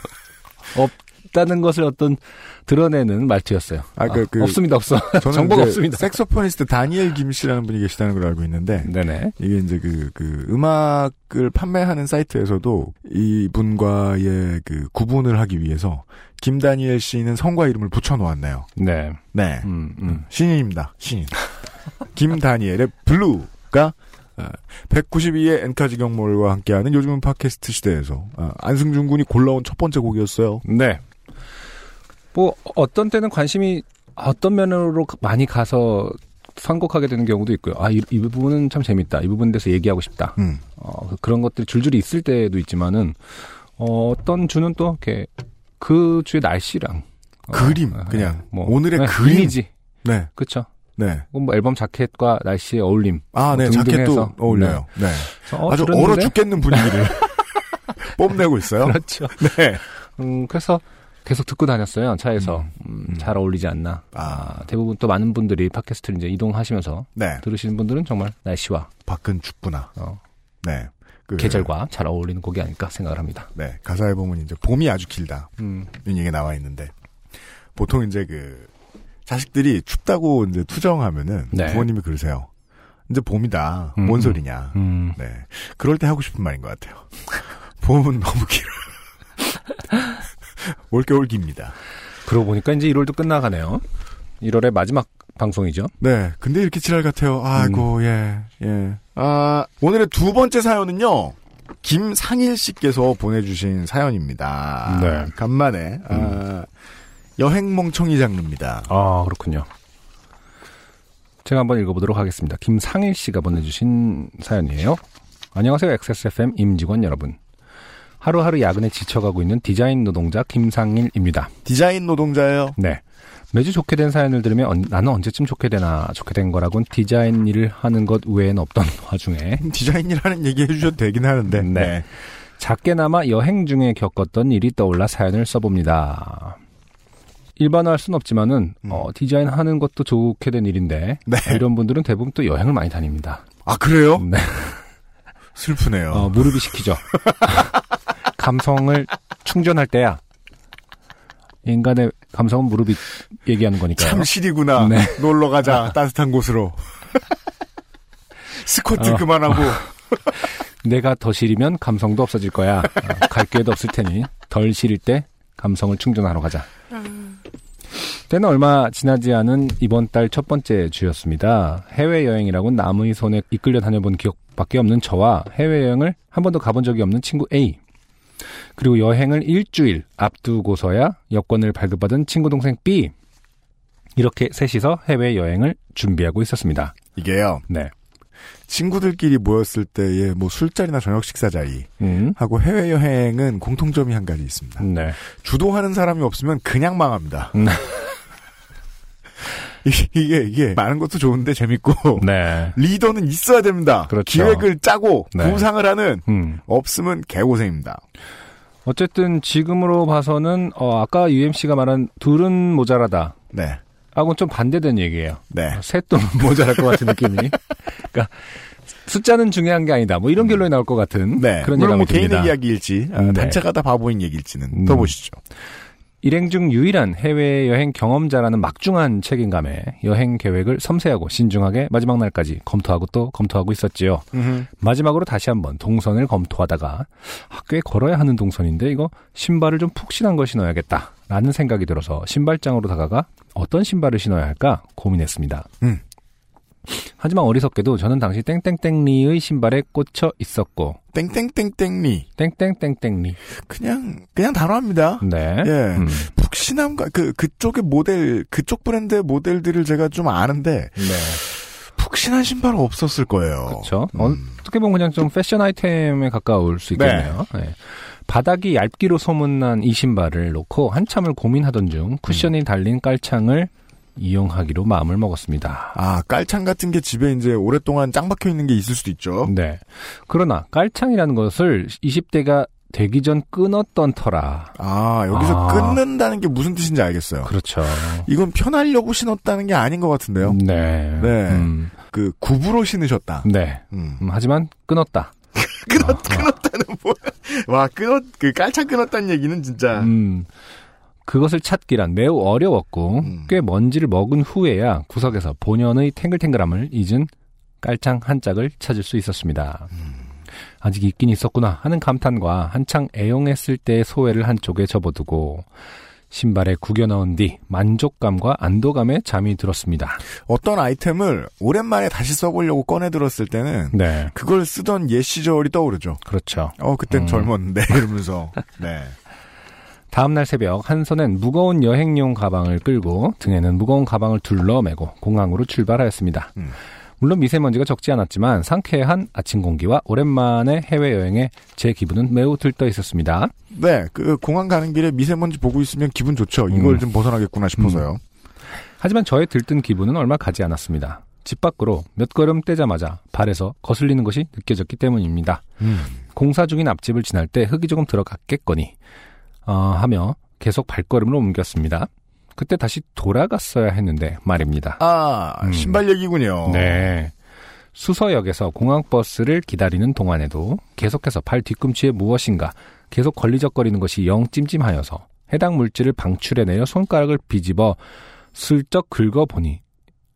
없 (laughs) 다는 것을 어떤 드러내는 말투였어요. 아, 그, 그, 없습니다, 없어. 저는 (laughs) 정보가 없습니다. 색소포니스트 다니엘 김 씨라는 분이 계시다는 걸 알고 있는데 네네. 이게 이제 그, 그, 음악을 판매하는 사이트에서도 이 분과의 그 구분을 하기 위해서 김다니엘 씨는 성과 이름을 붙여놓았네요. 네. 네. 음, 음. 신인입니다. 신인. 김다니엘의 블루가 192의 엔카지 경몰과 함께하는 요즘은 팟캐스트 시대에서 아, 안승준 군이 골라온 첫 번째 곡이었어요. 네. 뭐 어떤 때는 관심이 어떤 면으로 많이 가서 선곡하게 되는 경우도 있고요. 아, 이, 이 부분은 참 재밌다. 이 부분에 대해서 얘기하고 싶다. 음. 어, 그- 그런 것들이 줄줄이 있을 때도 있지만은 어, 어떤 주는 또 이렇게 그 주의 날씨랑 어, 그림, 어, 그냥. 뭐 오늘의 네, 그림. 이미지 네, 그렇죠. 네. 뭐 앨범 자켓과 날씨의 어울림. 아, 네, 뭐 등등 자켓도. 어울려요. 네. 그래서 어, 아주 들었는데? 얼어 죽겠는 분위기를 (laughs) (laughs) 뽐내고 있어요. 그렇죠. 네. 음, 그래서 계속 듣고 다녔어요 차에서 음, 음. 잘 어울리지 않나. 아. 아, 대부분 또 많은 분들이 팟캐스트를 이제 이동하시면서 네. 들으시는 분들은 정말 날씨와 밖은 춥구나. 어, 네. 그, 계절과 잘 어울리는 곡이 아닐까 생각을 합니다. 네. 가사에 보면 이제 봄이 아주 길다. 음, 이런 얘기가 나와 있는데 보통 이제 그 자식들이 춥다고 이제 투정하면은 네. 부모님이 그러세요. 이제 봄이다. 음, 뭔 음. 소리냐. 음, 네. 그럴 때 하고 싶은 말인 것 같아요. (laughs) 봄은 너무 길어. (laughs) 올겨울 깁니다. 그러고 보니까 이제 1월도 끝나가네요. 1월의 마지막 방송이죠. 네. 근데 이렇게 지랄 같아요. 아이고, 음. 예, 예. 아, 오늘의 두 번째 사연은요. 김상일 씨께서 보내주신 사연입니다. 네. 간만에, 아, 여행 멍청이 장르입니다. 아, 그렇군요. 제가 한번 읽어보도록 하겠습니다. 김상일 씨가 보내주신 사연이에요. 안녕하세요. XSFM 임직원 여러분. 하루하루 야근에 지쳐가고 있는 디자인 노동자 김상일입니다. 디자인 노동자예요. 네. 매주 좋게 된 사연을 들으면 언- 나는 언제쯤 좋게 되나 좋게 된 거라곤 디자인 일을 하는 것 외엔 없던 (laughs) 와중에 (laughs) 디자인 일 하는 얘기 해주셔도 되긴 하는데. 네. 작게나마 여행 중에 겪었던 일이 떠올라 사연을 써봅니다. 일반화할 순 없지만은 음. 어, 디자인 하는 것도 좋게 된 일인데 네. 이런 분들은 대부분 또 여행을 많이 다닙니다. 아, 그래요? 네. (laughs) 슬프네요. 어, 무릎이 시키죠. 감성을 충전할 때야. 인간의 감성은 무릎이 얘기하는 거니까요. 참 시리구나. 네. 놀러 가자. 따뜻한 곳으로. 스쿼트 어. 그만하고. 내가 더 시리면 감성도 없어질 거야. 어, 갈 기회도 없을 테니 덜 시릴 때 감성을 충전하러 가자. 때는 얼마 지나지 않은 이번 달 첫 번째 주였습니다. 해외여행이라고는 남의 손에 이끌려 다녀본 기억밖에 없는 저와 해외여행을 한 번도 가본 적이 없는 친구 A. 그리고 여행을 일주일 앞두고서야 여권을 발급받은 친구 동생 B. 이렇게 셋이서 해외 여행을 준비하고 있었습니다. 이게요. 네. 친구들끼리 모였을 때의 뭐 술자리나 저녁 식사 자리 음. 하고 해외 여행은 공통점이 한 가지 있습니다. 네. 주도하는 사람이 없으면 그냥 망합니다. 음. 이게, 이게, 많은 것도 좋은데 재밌고 (laughs) 네. 리더는 있어야 됩니다. 그렇죠. 기획을 짜고 네. 구상을 하는 음. 없으면 개고생입니다. 어쨌든 지금으로 봐서는 어, 아까 UMC가 말한 둘은 모자라다. 네. 하고는 좀 반대된 얘기예요. 네. 셋도 (laughs) 모자랄 것 같은 느낌이. 그러니까 숫자는 중요한 게 아니다. 뭐 이런 결론이 나올 것 같은 네. 그런 물론 뭐 듭니다. 개인의 이야기일지 아, 네. 단체가 다 바보인 얘기일지는 음. 더 보시죠. 일행 중 유일한 해외여행 경험자라는 막중한 책임감에 여행 계획을 섬세하고 신중하게 마지막 날까지 검토하고 또 검토하고 있었지요. 마지막으로 다시 한번 동선을 검토하다가 아, 꽤 걸어야 하는 동선인데 이거 신발을 좀 푹신한 걸 신어야겠다 라는 생각이 들어서 신발장으로 다가가 어떤 신발을 신어야 할까 고민했습니다. 음. 하지만 어리석게도 저는 당시 땡땡땡리의 신발에 꽂혀 있었고 땡땡땡땡리 땡땡땡땡리 그냥 그냥 단어합니다. 네. 예. 음. 푹신함과 그 그쪽의 모델 그쪽 브랜드의 모델들을 제가 좀 아는데 네. 푹신한 신발은 없었을 거예요. 그렇죠. 음. 어떻게 보면 그냥 좀 패션 아이템에 가까울 수 있겠네요. 네. 바닥이 얇기로 소문난 이 신발을 놓고 한참을 고민하던 중 쿠션이 달린 깔창을 이용하기로 마음을 먹었습니다. 아, 깔창 같은 게 집에 이제 오랫동안 짱 박혀 있는 게 있을 수도 있죠. 네. 그러나 깔창이라는 것을 20대가 되기 전 끊었던 터라. 아, 여기서 아. 끊는다는 게 무슨 뜻인지 알겠어요. 그렇죠. 이건 편하려고 신었다는 게 아닌 것 같은데요. 네. 네. 음, 그 구부로 신으셨다. 네. 음. 음, 하지만 끊었다. (laughs) 끊었, 아, 끊었다는 뭐야. 와, 끊었, 그 깔창 끊었다는 얘기는 진짜. 음, 그것을 찾기란 매우 어려웠고 음. 꽤 먼지를 먹은 후에야 구석에서 본연의 탱글탱글함을 잊은 깔창 한 짝을 찾을 수 있었습니다. 아직 있긴 있었구나 하는 감탄과 한창 애용했을 때의 소회를 한쪽에 접어두고 신발에 구겨 넣은 뒤 만족감과 안도감에 잠이 들었습니다. 어떤 아이템을 오랜만에 다시 써보려고 꺼내 들었을 때는 네, 그걸 쓰던 옛 시절이 떠오르죠. 그렇죠. 어, 그땐 음. 젊었는데, (laughs) 이러면서. 네. 다음날 새벽 한 손엔 무거운 여행용 가방을 끌고 등에는 무거운 가방을 둘러매고 공항으로 출발하였습니다. 음. 물론 미세먼지가 적지 않았지만 상쾌한 아침 공기와 오랜만에 해외여행에 제 기분은 매우 들떠 있었습니다. 네, 그 공항 가는 길에 미세먼지 보고 있으면 기분 좋죠. 이걸 음. 좀 벗어나겠구나 싶어서요. 하지만 저의 들뜬 기분은 얼마 가지 않았습니다. 집 밖으로 몇 걸음 떼자마자 발에서 거슬리는 것이 느껴졌기 때문입니다. 음. 공사 중인 앞집을 지날 때 흙이 조금 들어갔겠거니 어, 하며 계속 발걸음을 옮겼습니다. 그때 다시 돌아갔어야 했는데 말입니다. 아, 음. 신발 얘기군요. 네. 수서역에서 공항버스를 기다리는 동안에도 계속해서 발 뒤꿈치에 무엇인가 계속 걸리적거리는 것이 영 찜찜하여서 해당 물질을 방출해내려 손가락을 비집어 슬쩍 긁어보니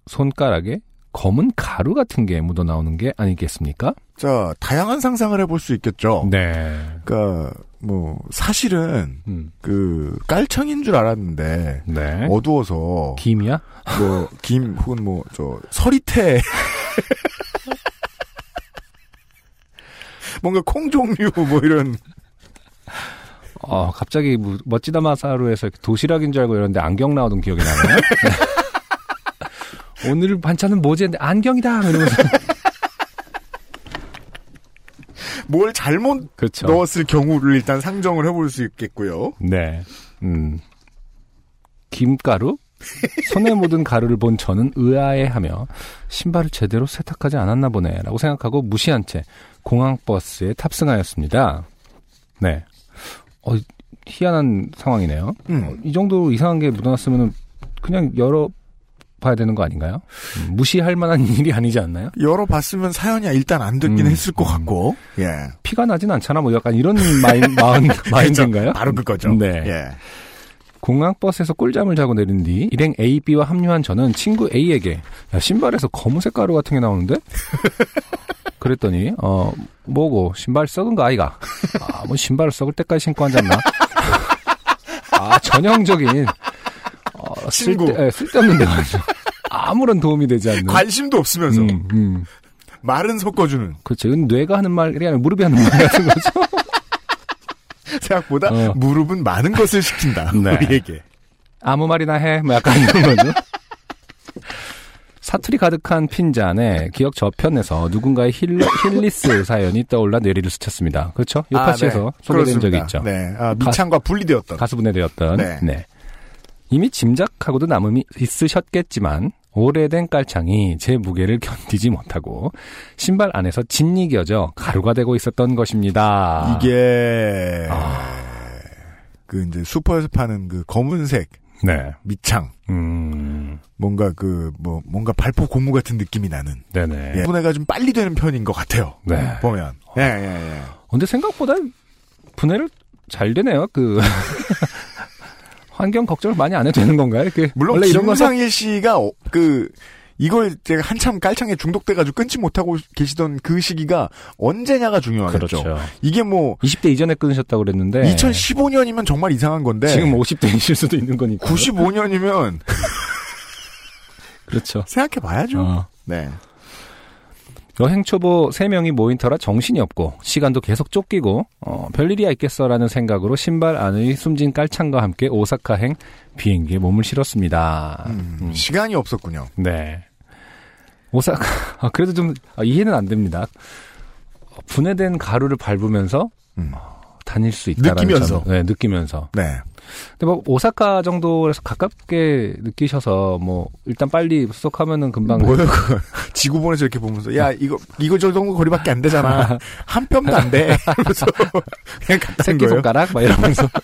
손가락에 검은 가루 같은 게 묻어나오는 게 아니겠습니까? 자, 다양한 상상을 해볼 수 있겠죠. 네. 그니까, 뭐, 사실은, 음. 그, 깔창인 줄 알았는데, 네. 어두워서, 김이야? 뭐, 김, 혹은 뭐, 저, 서리태. (laughs) 뭔가 콩 종류, 뭐 이런. 어, 갑자기 뭐, 멋지다 마사루에서 이렇게 도시락인 줄 알고 이러는데 안경 나오던 기억이 나네요. (laughs) 네. 오늘 반찬은 뭐지? 했는데 안경이다! 이러면서. 뭘 잘못 그렇죠. 넣었을 경우를 일단 상정을 해볼 수 있겠고요. 네. 음. 김가루? 손에 묻은 가루를 본 저는 의아해하며 신발을 제대로 세탁하지 않았나 보네라고 생각하고 무시한 채 공항 버스에 탑승하였습니다. 네. 어, 희한한 상황이네요. 음. 어, 이 정도 이상한 게 묻어났으면 그냥 열어 봐야 되는 거 아닌가요? 음, 무시할 만한 (laughs) 일이 아니지 않나요? 열어봤으면 사연이 일단 안 됐긴 음, 했을 것 음. 같고, 예. 피가 나진 않잖아. 뭐 약간 이런 마인, (laughs) 마인, 마인드인가요? 바로 그거죠. 네. 예. 공항버스에서 꿀잠을 자고 내린 뒤 일행 A, B와 합류한 저는 친구 A에게 야 신발에서 검은색 가루 같은 게 나오는데? (laughs) 그랬더니 어 뭐고 신발 썩은 거 아이가? 아뭐 신발을 썩을 때까지 신고 앉았나? 아 전형적인 어, 친구. 쓸데, 예, 쓸데없는 대화죠. 아무런 도움이 되지 않는. 관심도 없으면서 음, 음. 말은 섞어주는 그렇죠. 뇌가 하는 말이 아니라 무릎이 하는 말 같은 거죠. (laughs) 생각보다 어. 무릎은 많은 것을 시킨다. (laughs) 네. 우리에게. 아무 말이나 해. 뭐 약간 이런 거죠. 사투리 가득한 핀잔에 기억 저편에서 누군가의 힐, 힐리스 사연이 떠올라 뇌리를 스쳤습니다. 그렇죠? 요파시에서 아, 네. 소개된 적이 그렇습니다. 있죠. 네. 아, 미창과 분리되었던. 가수분해 되었던. 네. 네. 이미 짐작하고도 남음이 있으셨겠지만 오래된 깔창이 제 무게를 견디지 못하고 신발 안에서 짓이겨져 가루가 되고 있었던 것입니다. 이게 아. 그 이제 슈퍼에서 파는 그 검은색 네. 밑창 음. 뭔가 그 뭐 뭔가 발포 고무 같은 느낌이 나는 네네. 예. 분해가 좀 빨리 되는 편인 것 같아요. 네. 보면 예 예 예. 근데 생각보다 분해를 잘 되네요. 그 (laughs) 환경 걱정을 많이 안 해도 되는 건가요? 그 물론 원래 이런 거 김상일 씨가 어, 그 이걸 제가 한참 깔창에 중독돼가지고 끊지 못하고 계시던 그 시기가 언제냐가 중요하겠죠. 그렇죠. 이게 뭐 20대 이전에 끊으셨다고 그랬는데 2015년이면 정말 이상한 건데 지금 50대이실 수도 있는 거니까. 95년이면 (laughs) 그렇죠. 생각해 봐야죠. 어. 네. 여행 초보 3명이 모인 터라 정신이 없고 시간도 계속 쫓기고 어, 별일이야 있겠어라는 생각으로 신발 안의 숨진 깔창과 함께 오사카행 비행기에 몸을 실었습니다. 음, 음. 시간이 없었군요. 네. 오사카 (laughs) 아, 그래도 좀 아, 이해는 안 됩니다. 어, 분해된 가루를 밟으면서 음. 다닐 수 있다라는 느끼면서. 점, 네, 느끼면서. 네. 근데 뭐 오사카 정도에서 가깝게 느끼셔서 뭐 일단 빨리 수속하면은 금방 뭐예요, 그거. 지구본에서 이렇게 보면서, 야, 이거, 이거 저 정도 거리밖에 안 되잖아. (laughs) 한 뼘도 안 돼. 이러면서 (laughs) 그냥 새끼. 손가락 막 이러면서 (laughs)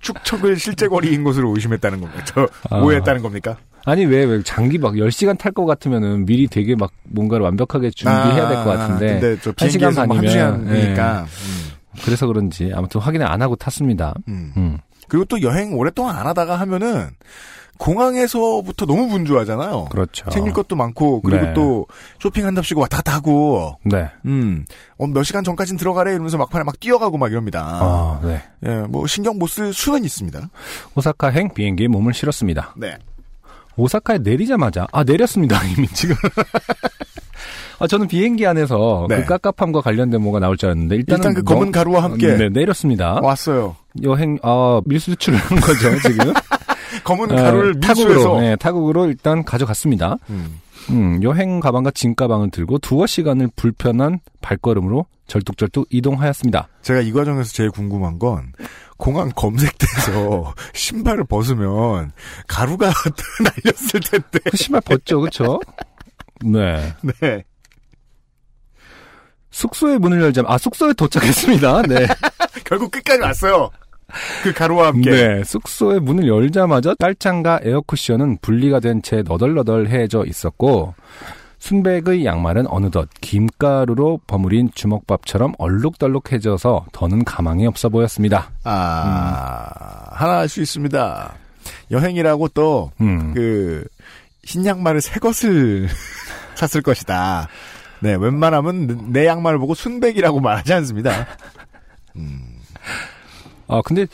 축척을 실제 거리인 것으로 의심했다는 겁니까? 저, 아. 오해했다는 겁니까? 아니 왜, 왜 장기 막 10시간 탈 것 같으면은 미리 되게 막 뭔가를 완벽하게 준비해야 될 것 같은데 아, 근데 저한 시간 비행기에서 뭐한 반이면, 예. 시간이니까. 그래서 그런지 아무튼 확인을 안 하고 탔습니다. 음. 음. 그리고 또 여행 오랫동안 안 하다가 하면은 공항에서부터 너무 분주하잖아요. 그렇죠. 챙길 것도 많고 그리고 네. 또 쇼핑한답시고 왔다 갔다 하고 네. 음, 어, 몇 시간 전까진 들어가래 이러면서 막판에 막 뛰어가고 막 이럽니다. 아, 네. 예, 뭐 신경 못 쓸 수는 있습니다. 오사카행 비행기에 몸을 실었습니다. 네. 오사카에 내리자마자 아 내렸습니다 (laughs) 이미 지금. 아 저는 비행기 안에서 네. 그 깝깝함과 관련된 뭐가 나올 줄 알았는데 일단은 일단 그 검은 너- 가루와 함께 네 내렸습니다. 왔어요. 여행 아 밀수출을 한 거죠 (laughs) 지금. 검은 어, 가루를 밀수해서 타국으로 네, 타국으로 일단 가져갔습니다. 음. 음, 여행 가방과 짐 가방을 들고 두어 시간을 불편한 발걸음으로 절뚝절뚝 이동하였습니다. 제가 이 과정에서 제일 궁금한 건 공항 검색대에서 (laughs) 신발을 벗으면 가루가 (laughs) 날렸을 텐데. 그 신발 벗죠, 그렇죠? 네. 네. 숙소의 문을 열자면 아 숙소에 도착했습니다. 네. (laughs) 결국 끝까지 왔어요. 그 가루와 함께. 네, 숙소의 문을 열자마자 딸창과 에어쿠션은 분리가 된 채 너덜너덜해져 있었고 순백의 양말은 어느덧 김가루로 버무린 주먹밥처럼 얼룩덜룩해져서 더는 가망이 없어 보였습니다. 아, 하나 할 수 있습니다. 여행이라고 또, 음, 그, 흰 양말을 새 것을 (laughs) 샀을 것이다. 네, 웬만하면 내 양말을 보고 순백이라고 말하지 않습니다. (laughs) 아 근데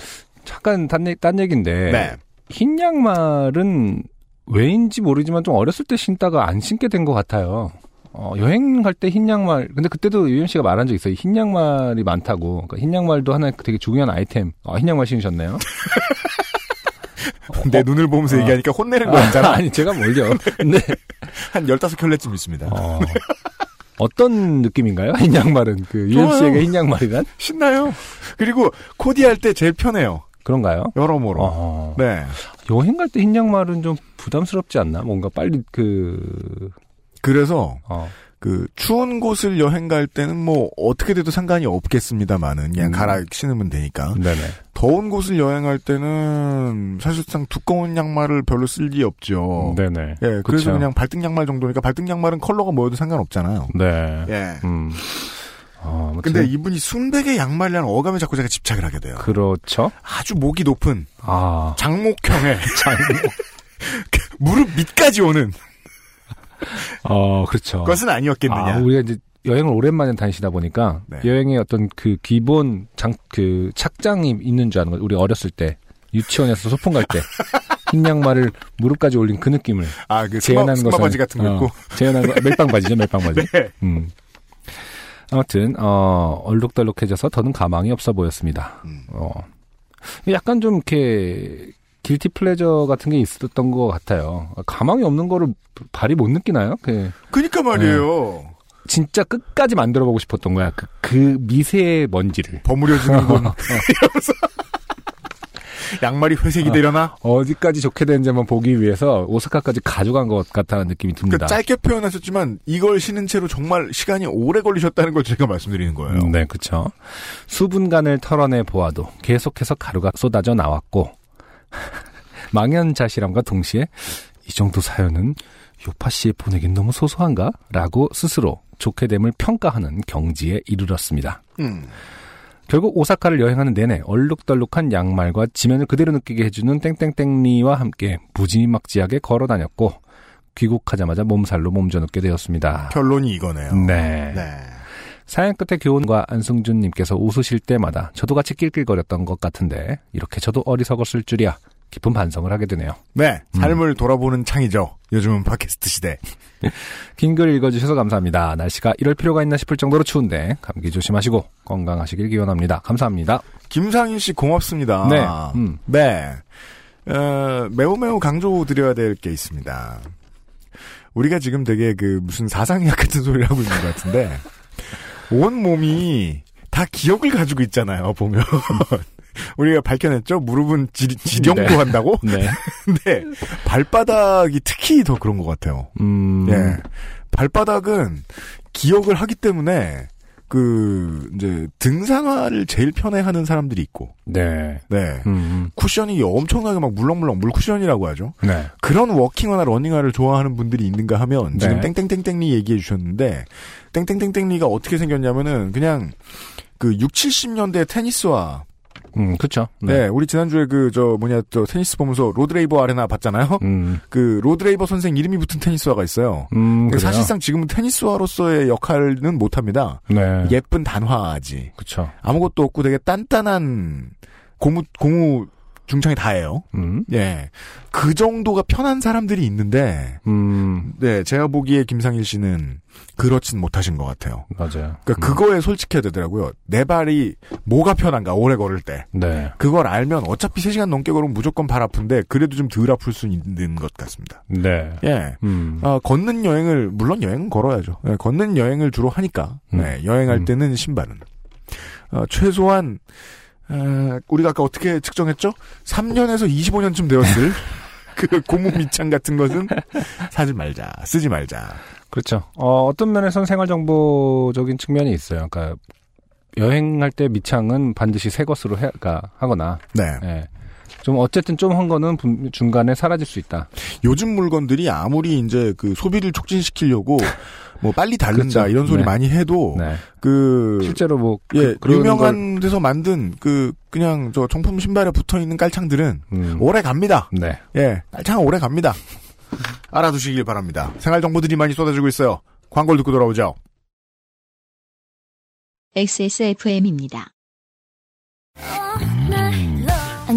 잠깐 딴, 얘- 딴 얘기인데 네. 흰 양말은 왜인지 모르지만 좀 어렸을 때 신다가 안 신게 된 것 같아요. 어, 여행 갈 때 흰 양말, 근데 그때도 유현 씨가 말한 적 있어요. 흰 양말이 많다고. 그러니까 흰 양말도 하나의 되게 중요한 아이템. 아, 흰 양말 신으셨네요. 내 눈을 보면서 어. 얘기하니까 혼내는 거 있잖아. 아니, 제가 뭘요. 근데, (laughs) 한 15켤레쯤 있습니다. 어, 어떤 느낌인가요? 흰 양말은. 그. 씨에게 흰 양말이란? 신나요. 그리고 코디할 때 제일 편해요. 그런가요? 여러모로. 어, 네. 여행 갈 때 흰 양말은 좀 부담스럽지 않나? 뭔가 빨리 그, 그래서 어, 그 추운 곳을 여행 갈 때는 뭐 어떻게 돼도 상관이 없겠습니다만은 그냥 음. 갈아 신으면 되니까. 네네. 더운 곳을 여행할 때는 사실상 두꺼운 양말을 별로 쓸리 없죠. 네네. 예, 그래서 그쵸. 그냥 발등 양말 정도니까 발등 양말은 컬러가 뭐여도 상관없잖아요. 네. 예. 음. 어, 아무튼 근데 이분이 순백의 양말이라는 어감에 자꾸 제가 집착을 하게 돼요. 그렇죠. 아주 목이 높은 아, 장목형의 (laughs) (laughs) 무릎 밑까지 오는 어, 그렇죠. 것은 아니었겠느냐. 아, 우리가 이제 여행을 오랜만에 다니시다 보니까 네. 여행의 어떤 그 기본 장, 그 착장이 있는 줄 아는 거예요. 우리 어렸을 때 유치원에서 소풍 갈 때 (laughs) 흰 양말을 무릎까지 올린 그 느낌을 아, 그 재현하는 스마 것은 바지 같은 거 어. 재현한 거 멜빵 바지죠, 멜빵 바지. 네. 음. 아무튼 어 얼룩덜룩해져서 더는 가망이 없어 보였습니다. 음. 어 약간 좀 이렇게 길티 플레저 같은 게 있었던 것 같아요. 가망이 없는 거를 발이 못 느끼나요? 그 그니까 말이에요. 진짜 끝까지 만들어 보고 싶었던 거야. 그, 그 미세 먼지를 버무려지는 건 (laughs) 이러면서 (laughs) 양말이 회색이 어. 되려나? 어 디까지 좋게 되는지 한번 보기 위해서 오사카까지 가져간 것 같다는 느낌이 듭니다. 그러니까 짧게 표현하셨지만 이걸 신은 채로 정말 시간이 오래 걸리셨다는 걸 제가 말씀드리는 거예요. 음, 네, 그렇죠. 수분간을 털어내 보아도 계속해서 가루가 쏟아져 나왔고 (laughs) 망연자실함과 동시에 이 정도 사연은 요파 씨에 보내긴 너무 소소한가? 라고 스스로 좋게 됨을 평가하는 경지에 이르렀습니다. 음. 결국 오사카를 여행하는 내내 얼룩덜룩한 양말과 지면을 그대로 느끼게 해주는 땡땡땡리와 함께 무지막지하게 걸어 다녔고 귀국하자마자 몸살로 몸져 눕게 되었습니다. 결론이 이거네요. 네. 네. 사연 끝에 교훈과 안승준님께서 웃으실 때마다 저도 같이 낄낄거렸던 것 같은데 이렇게 저도 어리석었을 줄이야 깊은 반성을 하게 되네요. 네. 음. 삶을 돌아보는 창이죠. 요즘은 팟캐스트 시대. (laughs) 긴 글 읽어주셔서 감사합니다. 날씨가 이럴 필요가 있나 싶을 정도로 추운데 감기 조심하시고 건강하시길 기원합니다. 감사합니다. 김상윤 씨 고맙습니다. 네. 음. 네. 어, 매우 매우 강조드려야 될 게 있습니다. 우리가 지금 되게 그 무슨 사상의학 같은 소리를 하고 있는 것 같은데 (laughs) 온 몸이 다다 기억을 가지고 있잖아요, 보면. (laughs) 우리가 밝혀냈죠? 무릎은 지, 지령도 네. 한다고? 네. 근데 (laughs) 발바닥이 특히 더 그런 것 같아요. 음. 예. 발바닥은 기억을 하기 때문에 그 이제 등산화를 제일 편해하는 사람들이 있고, 네. 네. 음. 쿠션이 엄청나게 막 물렁물렁 물쿠션이라고 하죠. 네. 그런 워킹화나 러닝화를 좋아하는 분들이 있는가 하면 지금 네. 땡땡땡땡리 얘기해 주셨는데 땡땡땡땡리가 어떻게 생겼냐면은 그냥 그 6, 70년대 테니스화 음, 그쵸. 네, 우리 지난주에 그, 저, 뭐냐, 저, 테니스 보면서 로드레이버 아레나 봤잖아요? 음. 그, 로드레이버 선생 이름이 붙은 테니스화가 있어요. 음? 사실상 지금은 테니스화로서의 역할은 못 합니다. 네. 예쁜 단화지. 그쵸. 아무것도 없고 되게 단단한 고무, 고무 중창이 다예요. 음. 예. 그 정도가 편한 사람들이 있는데, 음. 네, 제가 보기에 김상일 씨는 그렇진 못하신 것 같아요. 맞아요. 그러니까 음. 그거에 솔직해야 되더라고요. 내 발이 뭐가 편한가, 오래 걸을 때. 네. 그걸 알면 어차피 3시간 넘게 걸으면 무조건 발 아픈데 그래도 좀 덜 아플 수 있는 것 같습니다. 네. 예. 음. 아, 걷는 여행을 물론 여행은 걸어야죠. 예, 걷는 여행을 주로 하니까 음. 네, 여행할 음. 때는 신발은 어, 최소한 에, 우리가 아까 어떻게 측정했죠? 3년에서 25년쯤 되었을 (laughs) 그 고무 밑창 같은 것은 사지 말자, 쓰지 말자. 그렇죠. 어, 어떤 면에서는 생활 정보적인 측면이 있어요. 그러니까, 여행할 때 밑창은 반드시 새 것으로 해, 그러니까 하거나, 네. 예. 좀 어쨌든 좀 한 거는 분- 중간에 사라질 수 있다. 요즘 물건들이 아무리 이제 그 소비를 촉진시키려고 (laughs) 뭐 빨리 닳는다 그렇죠. 이런 소리 네. 많이 해도 네. 그 실제로 뭐, 예, 그, 유명한 데서 만든 그 그냥 저 정품 신발에 붙어 있는 깔창들은 걸, 음, 오래 갑니다. 네. 예, 깔창은 오래 갑니다. 알아두시길 바랍니다. 생활 정보들이 많이 쏟아지고 있어요. 광고를 듣고 돌아오죠. XSFM입니다.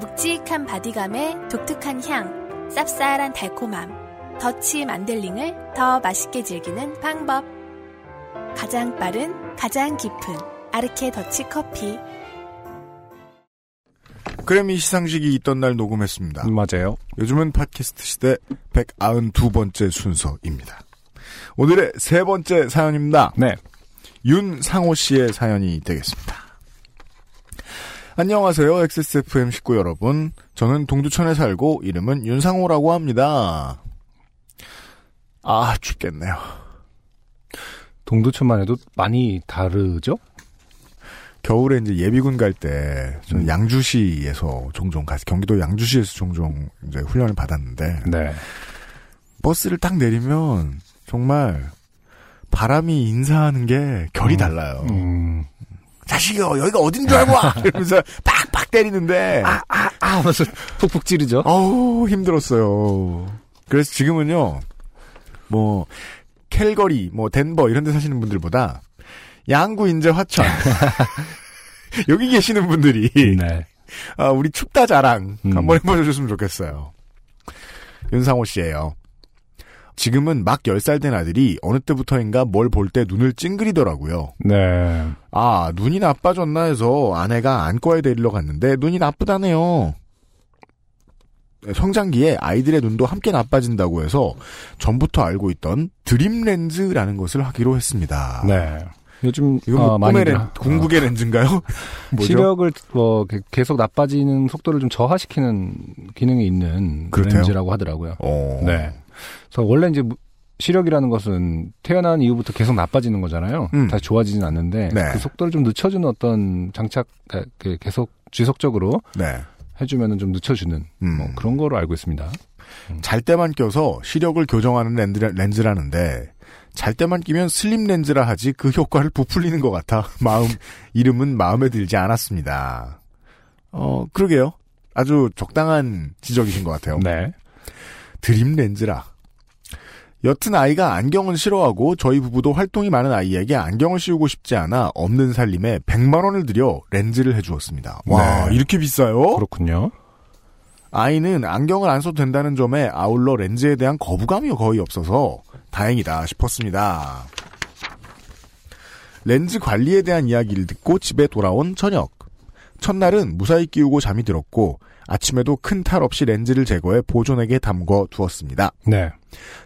묵직한 바디감에 독특한 향, 쌉쌀한 달콤함, 더치 만델링을 더 맛있게 즐기는 방법. 가장 빠른, 가장 깊은 아르케 더치 커피. 그래미 시상식이 있던 날 녹음했습니다. 음, 맞아요. 요즘은 팟캐스트 시대 192번째 순서입니다. 오늘의 세 번째 사연입니다. 네. 윤상호 씨의 사연이 되겠습니다. 안녕하세요. XSFM 식구 여러분. 저는 동두천에 살고 이름은 윤상호라고 합니다. 아, 춥겠네요. 동두천만 해도 많이 다르죠? 겨울에 이제 예비군 갈 때 저는 음. 양주시에서 종종 가서 경기도 양주시에서 종종 이제 훈련을 받았는데 네. 버스를 딱 내리면 정말 바람이 인사하는 게 결이 음. 달라요. 음. 자식아 여기가 어딘 줄 알고 와 (laughs) 이러면서 팍팍 때리는데 아, 아, 아, 하면서 푹푹 찌르죠? 어우 힘들었어요. 그래서 지금은요 뭐 캘거리 뭐 덴버 이런 데 사시는 분들보다 양구 인제 화천 (laughs) 여기 계시는 분들이 네. 아, 우리 춥다 자랑 음. 한번 해보셨으면 좋겠어요. 윤상호 씨예요. 지금은 막 10살 된 아들이 어느 때부터인가 뭘 볼 때 눈을 찡그리더라고요. 네. 아, 눈이 나빠졌나 해서 아내가 안과에 데리러 갔는데 눈이 나쁘다네요. 성장기에 아이들의 눈도 함께 나빠진다고 해서 전부터 알고 있던 드림 렌즈라는 것을 하기로 했습니다. 네. 요즘 이건 뭐 어, 꿈의 렌, 하- 궁극의 렌즈인가요? 어, (laughs) 뭐죠? 시력을 뭐 게- 계속 나빠지는 속도를 좀 저하시키는 기능이 있는 그렇대요? 렌즈라고 하더라고요. 어. 네. 그래서 원래 이제 무- 시력이라는 것은 태어난 이후부터 계속 나빠지는 거잖아요. 음. 다시 좋아지진 않는데 네. 그 속도를 좀 늦춰주는 어떤 장착, 아, 그 계속 지속적으로 네. 해주면은 좀 늦춰주는 음. 뭐 그런 거로 알고 있습니다. 잘 때만 껴서 시력을 교정하는 렌즈, 렌즈 라는데 잘 때만 끼면 슬림 렌즈라 하지 그 효과를 부풀리는 것 같아 (laughs) 마음 이름은 마음에 들지 않았습니다. 어 그러게요. 아주 적당한 지적이신 것 같아요. 네. 드림 렌즈라. 여튼 아이가 안경은 싫어하고 저희 부부도 활동이 많은 아이에게 안경을 씌우고 싶지 않아 없는 살림에 100만 원을 들여 렌즈를 해주었습니다. 와 네. 이렇게 비싸요? 그렇군요. 아이는 안경을 안 써도 된다는 점에 아울러 렌즈에 대한 거부감이 거의 없어서 다행이다 싶었습니다. 렌즈 관리에 대한 이야기를 듣고 집에 돌아온 저녁. 첫날은 무사히 끼우고 잠이 들었고 아침에도 큰 탈 없이 렌즈를 제거해 보존액에 담궈 두었습니다. 네.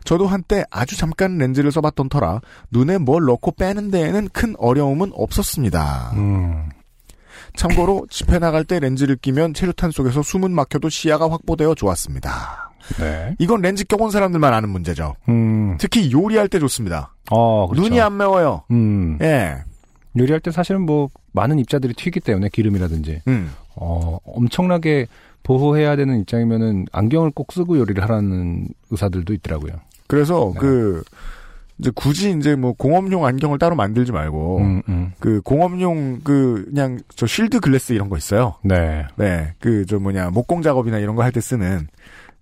저도 한때 아주 잠깐 렌즈를 써봤던 터라 눈에 뭘 넣고 빼는 데에는 큰 어려움은 없었습니다. 음. 참고로 집에 나갈 때 렌즈를 끼면 체류탄 속에서 숨은 막혀도 시야가 확보되어 좋았습니다. 네. 이건 렌즈 껴본 사람들만 아는 문제죠. 음. 특히 요리할 때 좋습니다. 어, 그렇죠. 눈이 안 매워요. 음. 예. 요리할 때 사실은 뭐 많은 입자들이 튀기 때문에 기름이라든지 음. 어, 엄청나게 보호해야 되는 입장이면은 안경을 꼭 쓰고 요리를 하라는 의사들도 있더라고요. 그래서 네. 그 이제 굳이 이제 뭐 공업용 안경을 따로 만들지 말고 음, 음. 그 공업용 그 그냥 저 쉴드 글래스 이런 거 있어요. 네. 네. 그 저 뭐냐 목공 작업이나 이런 거 할 때 쓰는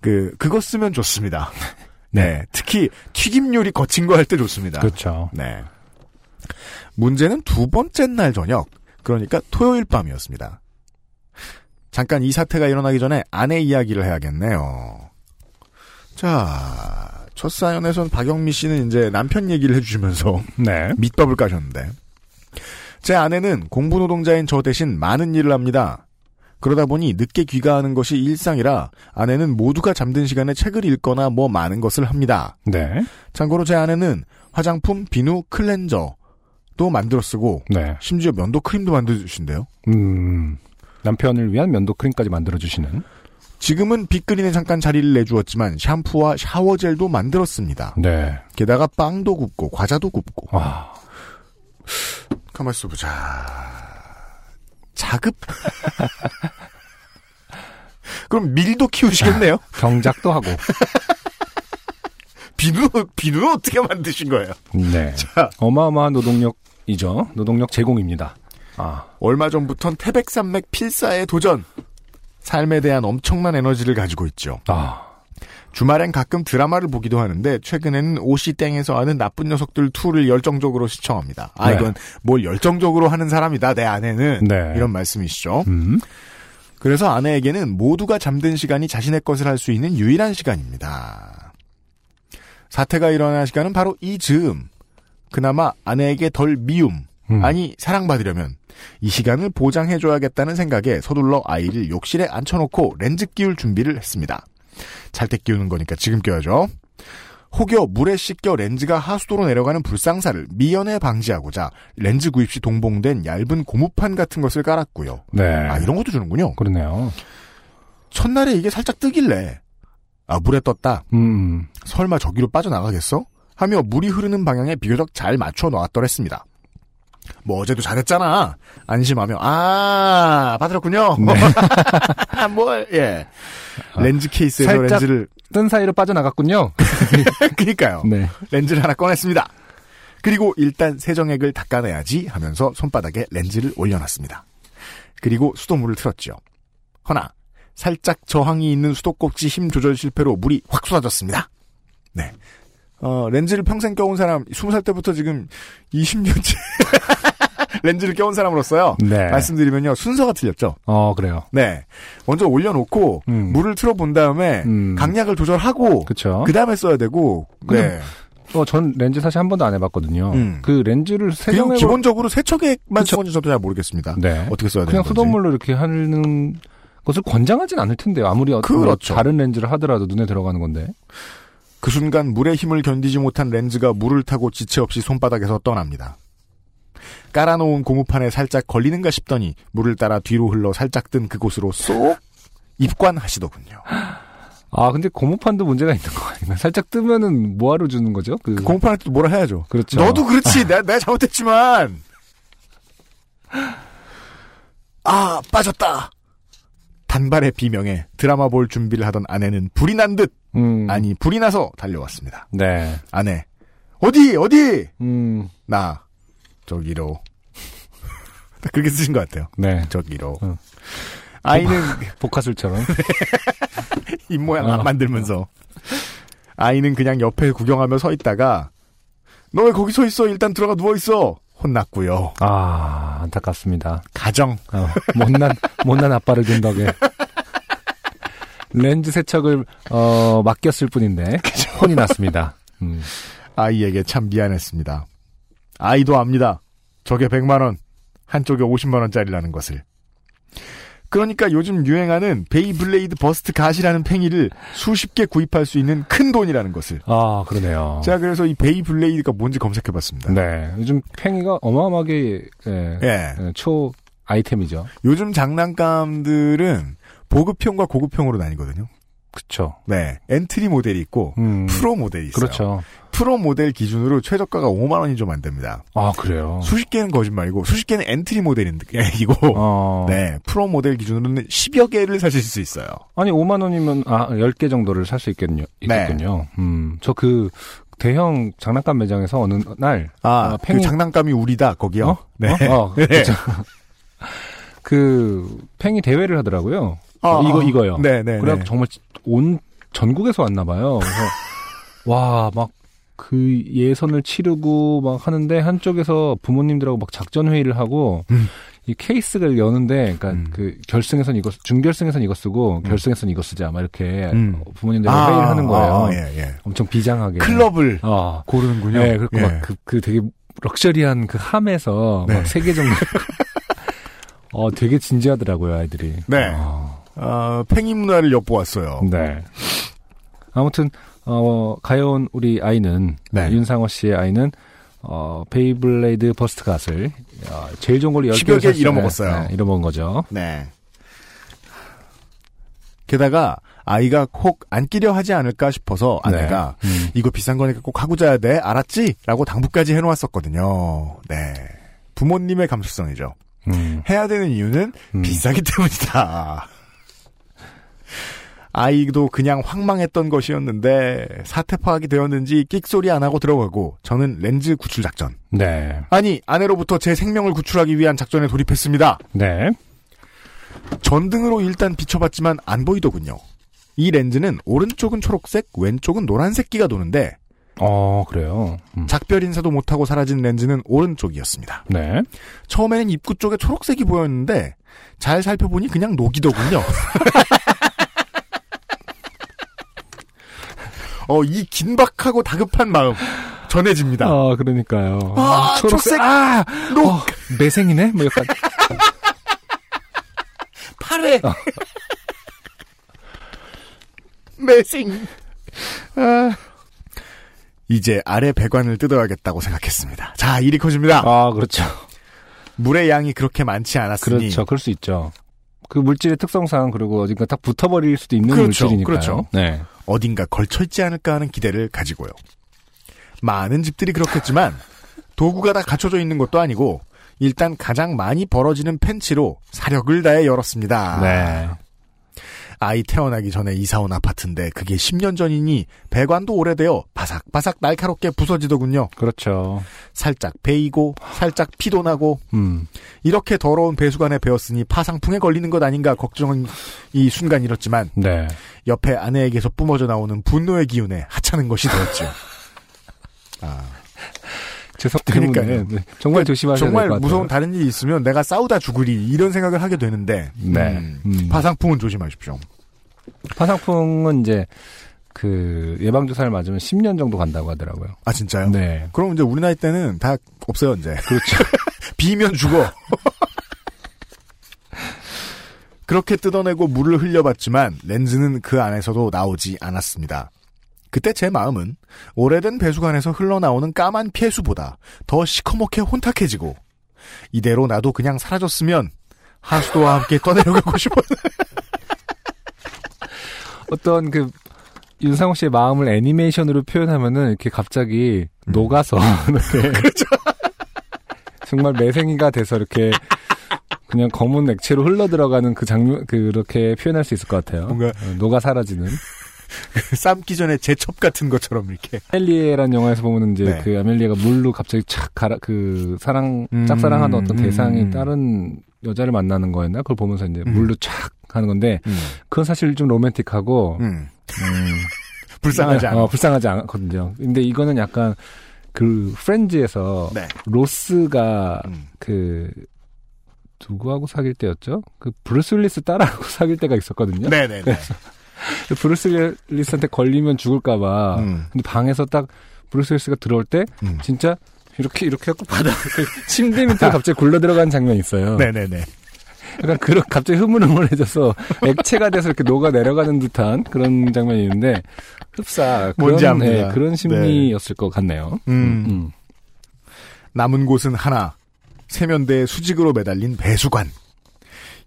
그 그거 쓰면 좋습니다. (laughs) 네. 특히 튀김 요리 거친 거 할 때 좋습니다. 그렇죠. 네. 문제는 두 번째 날 저녁, 그러니까 토요일 밤이었습니다. 잠깐 이 사태가 일어나기 전에 아내 이야기를 해야겠네요. 자, 첫 사연에선 박영미 씨는 이제 남편 얘기를 해주시면서 (laughs) 네. 밑밥을 까셨는데, 제 아내는 공부 노동자인 저 대신 많은 일을 합니다. 그러다 보니 늦게 귀가하는 것이 일상이라 아내는 모두가 잠든 시간에 책을 읽거나 뭐 많은 것을 합니다. 네. 참고로 제 아내는 화장품, 비누, 클렌저도 만들어 쓰고 네. 심지어 면도 크림도 만들어 주신대요. 음. 남편을 위한 면도 크림까지 만들어 주시는. 지금은 빗그린에 잠깐 자리를 내주었지만 샴푸와 샤워젤도 만들었습니다. 네. 게다가 빵도 굽고 과자도 굽고. 와. 가만 있어 보자. 자급? (laughs) 그럼 밀도 키우시겠네요? (laughs) 경작도 하고. (laughs) 비누, 비누는 어떻게 만드신 거예요? 네. 어마어마한 노동력이죠. 노동력 제공입니다. 아. 얼마 전부턴 태백산맥 필사에 도전. 삶에 대한 엄청난 에너지를 가지고 있죠. 아. 주말엔 가끔 드라마를 보기도 하는데 최근에는 오시 땡에서 하는 나쁜 녀석들 2를 열정적으로 시청합니다. 아 네. 이건 뭘 열정적으로 하는 사람이다 내 아내는 네. 이런 말씀이시죠. 음. 그래서 아내에게는 모두가 잠든 시간이 자신의 것을 할 수 있는 유일한 시간입니다. 사태가 일어난 시간은 바로 이 즈음. 그나마 아내에게 덜 미움, 음. 아니 사랑받으려면 이 시간을 보장해줘야겠다는 생각에 서둘러 아이를 욕실에 앉혀놓고 렌즈 끼울 준비를 했습니다. 잘 때 끼우는 거니까 지금 껴야죠. 혹여 물에 씻겨 렌즈가 하수도로 내려가는 불상사를 미연에 방지하고자 렌즈 구입 시 동봉된 얇은 고무판 같은 것을 깔았고요. 네. 아 이런 것도 주는군요. 그러네요. 첫날에 이게 살짝 뜨길래 아 물에 떴다. 음. 설마 저기로 빠져나가겠어? 하며 물이 흐르는 방향에 비교적 잘 맞춰 놨더랬습니다. 뭐 어제도 잘했잖아. 안심하며 아 받들었군요. 네. 뭘 (laughs) 예. 렌즈 케이스에서 살짝- 렌즈를 뜬 사이로 빠져나갔군요. (laughs) 그니까요. 네. 렌즈를 하나 꺼냈습니다. 그리고 일단 세정액을 닦아내야지 하면서 손바닥에 렌즈를 올려놨습니다. 그리고 수돗물을 틀었죠. 허나 살짝 저항이 있는 수도꼭지 힘 조절 실패로 물이 확 쏟아졌습니다. 네. 어, 렌즈를 평생 껴온 사람, 20살 때부터 지금 20년째 (laughs) 렌즈를 껴온 사람으로서요. 네. 말씀드리면요. 순서가 틀렸죠. 어, 그래요. 네. 먼저 올려놓고 음. 물을 틀어본 다음에 음. 강약을 조절하고. 그 다음에 써야 되고 근데 네. 어, 전 렌즈 사실 한 번도 안 해봤거든요. 음. 그 렌즈를 세정해서 기본적으로 세척액만. 쓰는지 저도 잘 모르겠습니다. 네. 어떻게 써야 되는 그냥. 수돗물로 이렇게 하는 것을 권장하진 않을 텐데요. 아무리 어떤 그렇죠. 다른 렌즈를 하더라도 눈에 들어가는 건데. 그 순간 물의 힘을 견디지 못한 렌즈가 물을 타고 지체 없이 손바닥에서 떠납니다. 깔아놓은 고무판에 살짝 걸리는가 싶더니 물을 따라 뒤로 흘러 살짝 뜬 그곳으로 쏙 입관하시더군요. 아, 근데 고무판도 문제가 있는 거 아닌가? 살짝 뜨면은 뭐하러 주는 거죠? 그, 공판한테 뭐라 해야죠. 그렇죠. 너도 그렇지. 내가, 내가 잘못했지만. 아, 빠졌다. 단발의 비명에 드라마 볼 준비를 하던 아내는 불이 난 듯, 음, 아니, 불이 나서 달려왔습니다. 네. 아내. 어디, 어디? 음, 나, 저기로. (laughs) 그렇게 쓰신 것 같아요. 네. 저기로. 응. 아이는 복화술처럼. (laughs) 입 모양 (laughs) 어. 만들면서. 아이는 그냥 옆에 구경하며 서 있다가, 너 왜 거기 서 있어? 일단 들어가 누워 있어. 혼났고요. 아, 안타깝습니다. 가정. 어, 못난, 못난 아빠를 둔 덕에. 렌즈 세척을, 어, 맡겼을 뿐인데, 혼이 났습니다. (laughs) 음, 아이에게 참 미안했습니다. 아이도 압니다. 저게 100만 원, 한쪽에 50만 원짜리라는 것을. 그러니까 요즘 유행하는 베이블레이드 버스트 갓이라는 팽이를 수십 개 구입할 수 있는 큰 돈이라는 것을. 아, 그러네요. 제가 그래서 이 베이블레이드가 뭔지 검색해 봤습니다. 네. 요즘 팽이가 어마어마하게, 예, 예. 예, 초 아이템이죠. 요즘 장난감들은 보급형과 고급형으로 나뉘거든요. 그쵸. 네. 엔트리 모델이 있고, 음, 프로 모델이 있어요. 그렇죠. 프로 모델 기준으로 최저가가 5만 원이 좀 안 됩니다. 아, 그래요. 수십 개는 거짓말이고, 수십 개는 엔트리 모델이고, 어, (laughs) 네. 프로 모델 기준으로는 10여 개를 사실 수 있어요. 아니, 5만 원이면, 아, 10개 정도를 살 수 있겠군요. 네. 있겠군요. 음, 저 그, 대형 장난감 매장에서 어느 날, 아, 아, 팽이- 그 장난감이 우리다, 거기요. 어? 네. 어? 어, (laughs) 네. (laughs) 그, 팽이 대회를 하더라고요. 아, 어, 이거, 아. 이거요. 네, 네. 그래 네. 정말 온 전국에서 왔나 봐요. 그래서 (laughs) 와, 막 그 예선을 치르고 막 하는데 한쪽에서 부모님들하고 막 작전 회의를 하고 음. 이 케이스를 여는데 그러니까 음. 그 결승에선 이거 쓰- 준결승에선 이거 쓰고 결승에선 이거 쓰자 막 이렇게 음. 부모님들하고 회의를 하는 거예요. 아, 예, 예. 엄청 비장하게. 클럽을 어. 고르는군요. 네, 그리고 예. 막그 그 되게 럭셔리한 그 함에서 네. 막세개 정도 (laughs) 어, 되게 진지하더라고요, 아이들이. 네. 어. 아, 팽이 문화를 엿보았어요. 네. 아무튼 어, 가여운 우리 아이는 네. 윤상호 씨의 아이는 어, 베이블레이드 버스트 갓을 어, 제일 좋은 걸로 10여 10개 개 잃어먹었어요. 네, 잃어먹은 거죠. 네. 게다가 아이가 혹 안 끼려 하지 않을까 싶어서 아내가 네. 음. 이거 비싼 거니까 꼭 하고 자야 돼 알았지? 라고 당부까지 해놓았었거든요. 네. 부모님의 감수성이죠. 음. 해야 되는 이유는 음. 비싸기 때문이다. 아이도 그냥 황망했던 것이었는데 사태 파악이 되었는지 끽소리 안 하고 들어가고 저는 렌즈 구출 작전. 네. 아니 아내로부터 제 생명을 구출하기 위한 작전에 돌입했습니다. 네. 전등으로 일단 비춰봤지만 안 보이더군요. 이 렌즈는 오른쪽은 초록색, 왼쪽은 노란색기가 도는데 어, 그래요. 음. 작별 인사도 못하고 사라진 렌즈는 오른쪽이었습니다. 네. 처음에는 입구 쪽에 초록색이 보였는데 잘 살펴보니 그냥 녹이더군요. (laughs) 어, 이 긴박하고 다급한 마음 전해집니다. 아, 그러니까요. 아, 초록색. 아, 녹 어, 매생이네? 뭐 약간. 파래. 매생. 아. 이제 아래 배관을 뜯어야겠다고 생각했습니다. 자, 일이 커집니다. 아, 그렇죠. 물의 양이 그렇게 많지 않았으니 그렇죠. 그럴 수 있죠. 그 물질의 특성상 그리고 어딘가 딱 붙어버릴 수도 있는 그렇죠. 물질이니까요. 그렇죠. 네. 어딘가 걸쳐 있지 않을까 하는 기대를 가지고요. 많은 집들이 그렇겠지만 (laughs) 도구가 다 갖춰져 있는 것도 아니고 일단 가장 많이 벌어지는 펜치로 사력을 다해 열었습니다. 네. 아이 태어나기 전에 이사 온 아파트인데 그게 10년 전이니 배관도 오래되어 바삭바삭 날카롭게 부서지더군요. 그렇죠. 살짝 베이고 살짝 피도 나고 음. 이렇게 더러운 배수관에 배었으니 파상풍에 걸리는 것 아닌가 걱정은 이 순간 잃었지만 네. 옆에 아내에게서 뿜어져 나오는 분노의 기운에 하찮은 것이 되었죠. (laughs) 아, 제석 때문에. 네, 정말 조심하셔야 될것 정말 같아요. 무서운 다른 일이 있으면 내가 싸우다 죽으리 이런 생각을 하게 되는데 네. 음, 음. 파상풍은 조심하십시오. 파상풍은 이제 그 예방 주사를 맞으면 10년 정도 간다고 하더라고요. 아 진짜요? 네. 그럼 이제 우리 나이 때는 다 없어요 이제. 그렇죠. (laughs) 비면 죽어. (laughs) 그렇게 뜯어내고 물을 흘려봤지만 렌즈는 그 안에서도 나오지 않았습니다. 그때 제 마음은 오래된 배수관에서 흘러나오는 까만 폐수보다 더 시커멓게 혼탁해지고 이대로 나도 그냥 사라졌으면 하수도와 함께 떠내려가고 싶어. (laughs) 어떤 그 윤상호 씨의 마음을 애니메이션으로 표현하면은 이렇게 갑자기 음. 녹아서 이렇게 (laughs) (laughs) 그렇죠. 정말 매생이가 돼서 이렇게 그냥 검은 액체로 흘러 들어가는 그 장면 그렇게 표현할 수 있을 것 같아요. 뭔가- 어, 녹아 사라지는. (laughs) 삶기 전에 제첩 같은 것처럼 이렇게. 아멜리에라는 영화에서 보면 이제 네. 그 아멜리에가 물로 갑자기 착 가라 그 사랑 음, 짝사랑하는 어떤 음, 대상이 음. 다른 여자를 만나는 거였나? 그걸 보면서 이제 음. 물로 착 하는 건데 음. 그건 사실 좀 로맨틱하고 (laughs) 불쌍하지 않아. 어, 불쌍하지 않거든요. 근데 이거는 약간 그 프렌즈에서 네. 로스가 로스가 그 누구하고 사귈 때였죠? 그 브루스 윌리스 딸하고 (laughs) 사귈 때가 있었거든요. 네네네. 그 브루스 윌리스한테 걸리면 죽을까봐. 음. 근데 방에서 딱 브루스 윌리스가 들어올 때 음. 진짜 이렇게 이렇게 하고 바닥 침대 밑으로 갑자기 굴러 들어간 장면이 있어요. 네네네. 약간 그런 갑자기 흐물흐물해져서 액체가 돼서 이렇게 녹아 내려가는 듯한 그런 장면이 있는데 흡사 뭔지 그런 압니다. 예, 그런 심리였을 것 같네요. 음. 음. 남은 곳은 하나. 세면대에 수직으로 매달린 배수관.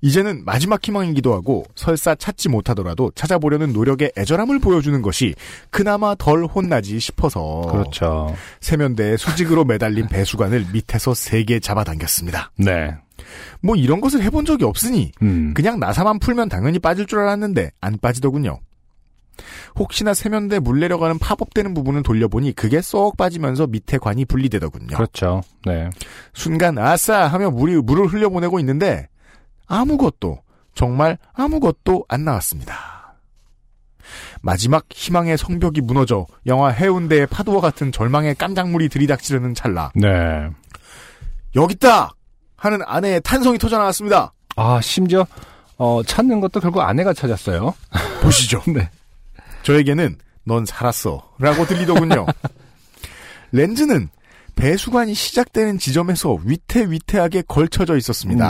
이제는 마지막 희망이기도 하고 설사 찾지 못하더라도 찾아보려는 노력의 애절함을 보여주는 것이 그나마 덜 혼나지 싶어서 그렇죠. 세면대에 수직으로 매달린 (laughs) 배수관을 밑에서 세 개 잡아당겼습니다. 네. 뭐 이런 것을 해본 적이 없으니 음. 그냥 나사만 풀면 당연히 빠질 줄 알았는데 안 빠지더군요. 혹시나 세면대 물 내려가는 팝업되는 부분을 돌려보니 그게 쏙 빠지면서 밑에 관이 분리되더군요. 그렇죠. 네. 순간 아싸 하며 물이 물을 흘려보내고 있는데 아무것도 정말 아무것도 안 나왔습니다. 마지막 희망의 성벽이 무너져 영화 해운대의 파도와 같은 절망의 깜장물이 들이닥치려는 찰나 네. 여기 있다 하는 아내의 탄성이 터져 나왔습니다. 아 심지어 어, 찾는 것도 결국 아내가 찾았어요. (laughs) 보시죠. 네. 저에게는 넌 살았어 라고 들리더군요. (laughs) 렌즈는 배수관이 시작되는 지점에서 위태위태하게 걸쳐져 있었습니다.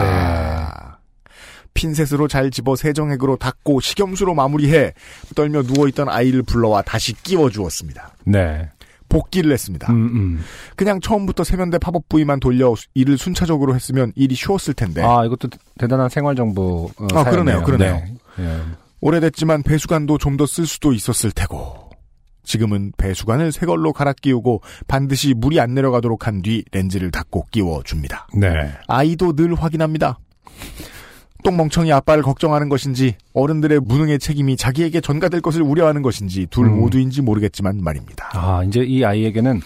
핀셋으로 잘 집어 세정액으로 닦고 식염수로 마무리해 떨며 누워있던 아이를 불러와 다시 끼워주었습니다. 네. 복귀를 했습니다. 음, 음. 그냥 처음부터 세면대 팝업 부위만 돌려 일을 순차적으로 했으면 일이 쉬웠을 텐데 아 이것도 대단한 생활 정보. 어, 아, 그러네요, 사연이네요. 그러네요. 네. 예. 오래됐지만 배수관도 좀 더 쓸 수도 있었을 테고 지금은 배수관을 새 걸로 갈아 끼우고 반드시 물이 안 내려가도록 한 뒤 렌즈를 닫고 끼워 줍니다. 네. 아이도 늘 확인합니다. 똥멍청이 아빠를 걱정하는 것인지 어른들의 무능의 책임이 자기에게 전가될 것을 우려하는 것인지 둘 음. 모두인지 모르겠지만 말입니다. 아 이제 이 아이에게는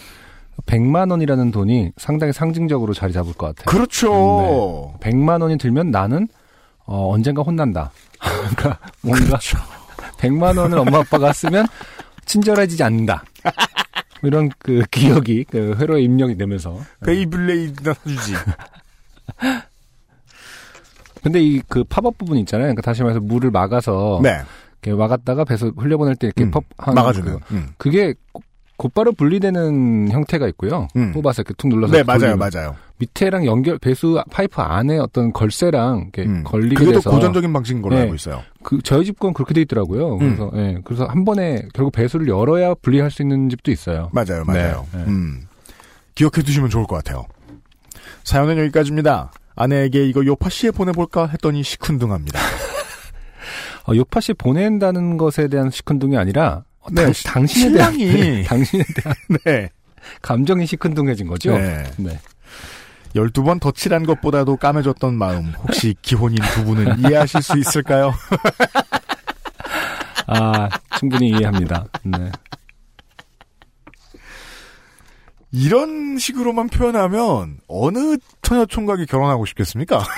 100만 원이라는 돈이 상당히 상징적으로 자리 잡을 것 같아요. 그렇죠. 100만 원이 들면 나는 어, 언젠가 혼난다. (laughs) 그러니까 뭔가 (laughs) 100만 원을 엄마 아빠가 쓰면 친절해지지 않는다. 이런 그 기억이 그 회로에 입력이 되면서. 베이블레이드나 사주지. (laughs) 근데 이 그 팝업 부분 있잖아요. 그러니까 다시 말해서 물을 막아서 네. 이렇게 막았다가 배수 흘려보낼 때 이렇게 음, 하는 막아주는. 그, 음. 그게 고- 곧바로 분리되는 형태가 있고요. 음. 뽑아서 이렇게 툭 눌러서 네, 맞아요. 맞아요. 밑에랑 연결 배수 파이프 안에 어떤 걸쇠랑 이렇게 음. 걸리게 그게 더 돼서 고전적인 방식인 걸로 네. 알고 있어요. 그 저희 집 건 그렇게 돼 있더라고요. 그래서 예, 그래서 한 번에 결국 배수를 열어야 분리할 수 있는 집도 있어요. 맞아요, 맞아요. 네, 네. 음. 기억해 두시면 좋을 것 같아요. 사연은 여기까지입니다. 아내에게 이거 요파 씨에 보내볼까 했더니 시큰둥합니다. (laughs) 어, 요파 씨 보낸다는 것에 대한 시큰둥이 아니라 어, 네, 당, 시- 당신에 대한. (laughs) 네, 당신에 대한 (laughs) 네. 감정이 시큰둥해진 거죠. 네. 네. 12번 덧칠한 것보다도 까매졌던 마음, 혹시 기혼인 두 분은 이해하실 수 있을까요? 아 충분히 이해합니다. 네. 이런 식으로만 표현하면 어느 처녀 총각이 결혼하고 싶겠습니까? (laughs)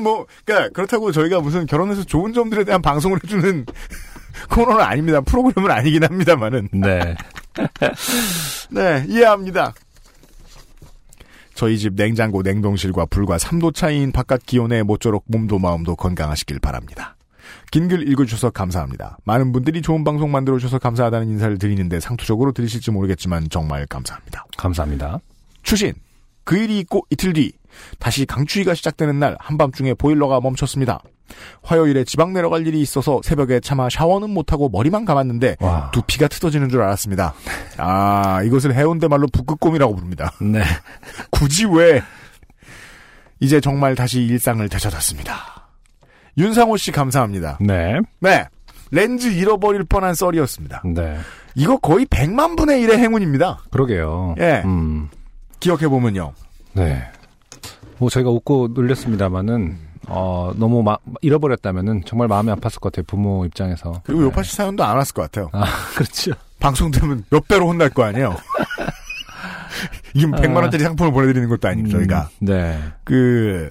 뭐, 그니까, 그렇다고 저희가 무슨 결혼해서 좋은 점들에 대한 방송을 해주는 (laughs) 코너는 아닙니다. 프로그램은 아니긴 합니다만은. 네. (laughs) 네, 이해합니다. 저희 집 냉장고 냉동실과 불과 3도 차이인 바깥 기온에 모쪼록 몸도 마음도 건강하시길 바랍니다. 긴 글 읽어주셔서 감사합니다. 많은 분들이 좋은 방송 만들어주셔서 감사하다는 인사를 드리는데 상투적으로 들으실지 모르겠지만 정말 감사합니다. 감사합니다. 추신. 그 일이 있고 이틀 뒤 다시 강추위가 시작되는 날 한밤중에 보일러가 멈췄습니다. 화요일에 지방 내려갈 일이 있어서 새벽에 차마 샤워는 못하고 머리만 감았는데 와. 두피가 트어지는 줄 알았습니다. 아 이것을 해운대 말로 북극곰이라고 부릅니다. 네. 굳이 왜 이제 정말 다시 일상을 되찾았습니다. 윤상호 씨 감사합니다. 네. 네. 렌즈 잃어버릴 뻔한 썰이었습니다. 네. 이거 거의 100만 분의 1의 행운입니다. 그러게요. 예. 음. 기억해보면요. 네. 뭐 저희가 웃고 놀렸습니다마는 어 너무 마, 잃어버렸다면은 정말 마음이 아팠을 것 같아요. 부모 입장에서. 그리고 네. 요파 씨 사연도 안 왔을 것 같아요. 아, (laughs) 그렇죠. 방송 들으면 몇 배로 혼날 거 아니에요. (laughs) 이게 100만 원짜리 상품을 보내드리는 것도 아니고 저희가. 음, 네. 그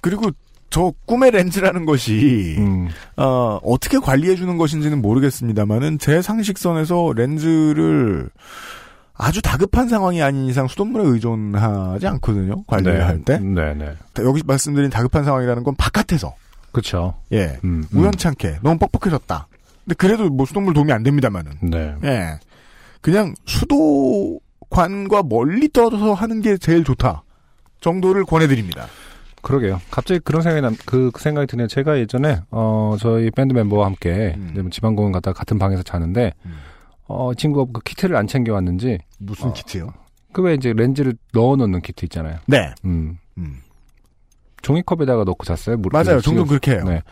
그리고 저 꿈의 렌즈라는 것이 음. 어, 어떻게 관리해 주는 것인지는 모르겠습니다만은 제 상식선에서 렌즈를 아주 다급한 상황이 아닌 이상 수돗물에 의존하지 않거든요. 관리를 네. 할 때. 네, 네. 여기 말씀드린 다급한 상황이라는 건 바깥에서 그렇죠. 예 음, 음. 우연찮게 너무 뻑뻑해졌다. 근데 그래도 뭐 수돗물 도움이 안 됩니다만은 네. 예 그냥 수도관과 멀리 떨어져서 하는 게 제일 좋다 정도를 권해드립니다. 그러게요. 갑자기 그런 생각이 남, 그, 그 생각이 드네요. 제가 예전에, 어, 저희 밴드 멤버와 함께, 음. 뭐 지방 공원 갔다가 같은 방에서 자는데, 어, 친구가 그 키트를 안 챙겨 왔는지, 무슨 어. 키트요? 그 왜 이제 렌즈를 넣어 놓는 키트 있잖아요. 네. 음. 음. 종이컵에다가 넣고 잤어요. 물- 맞아요. 그 종종 그렇게 해요. 네.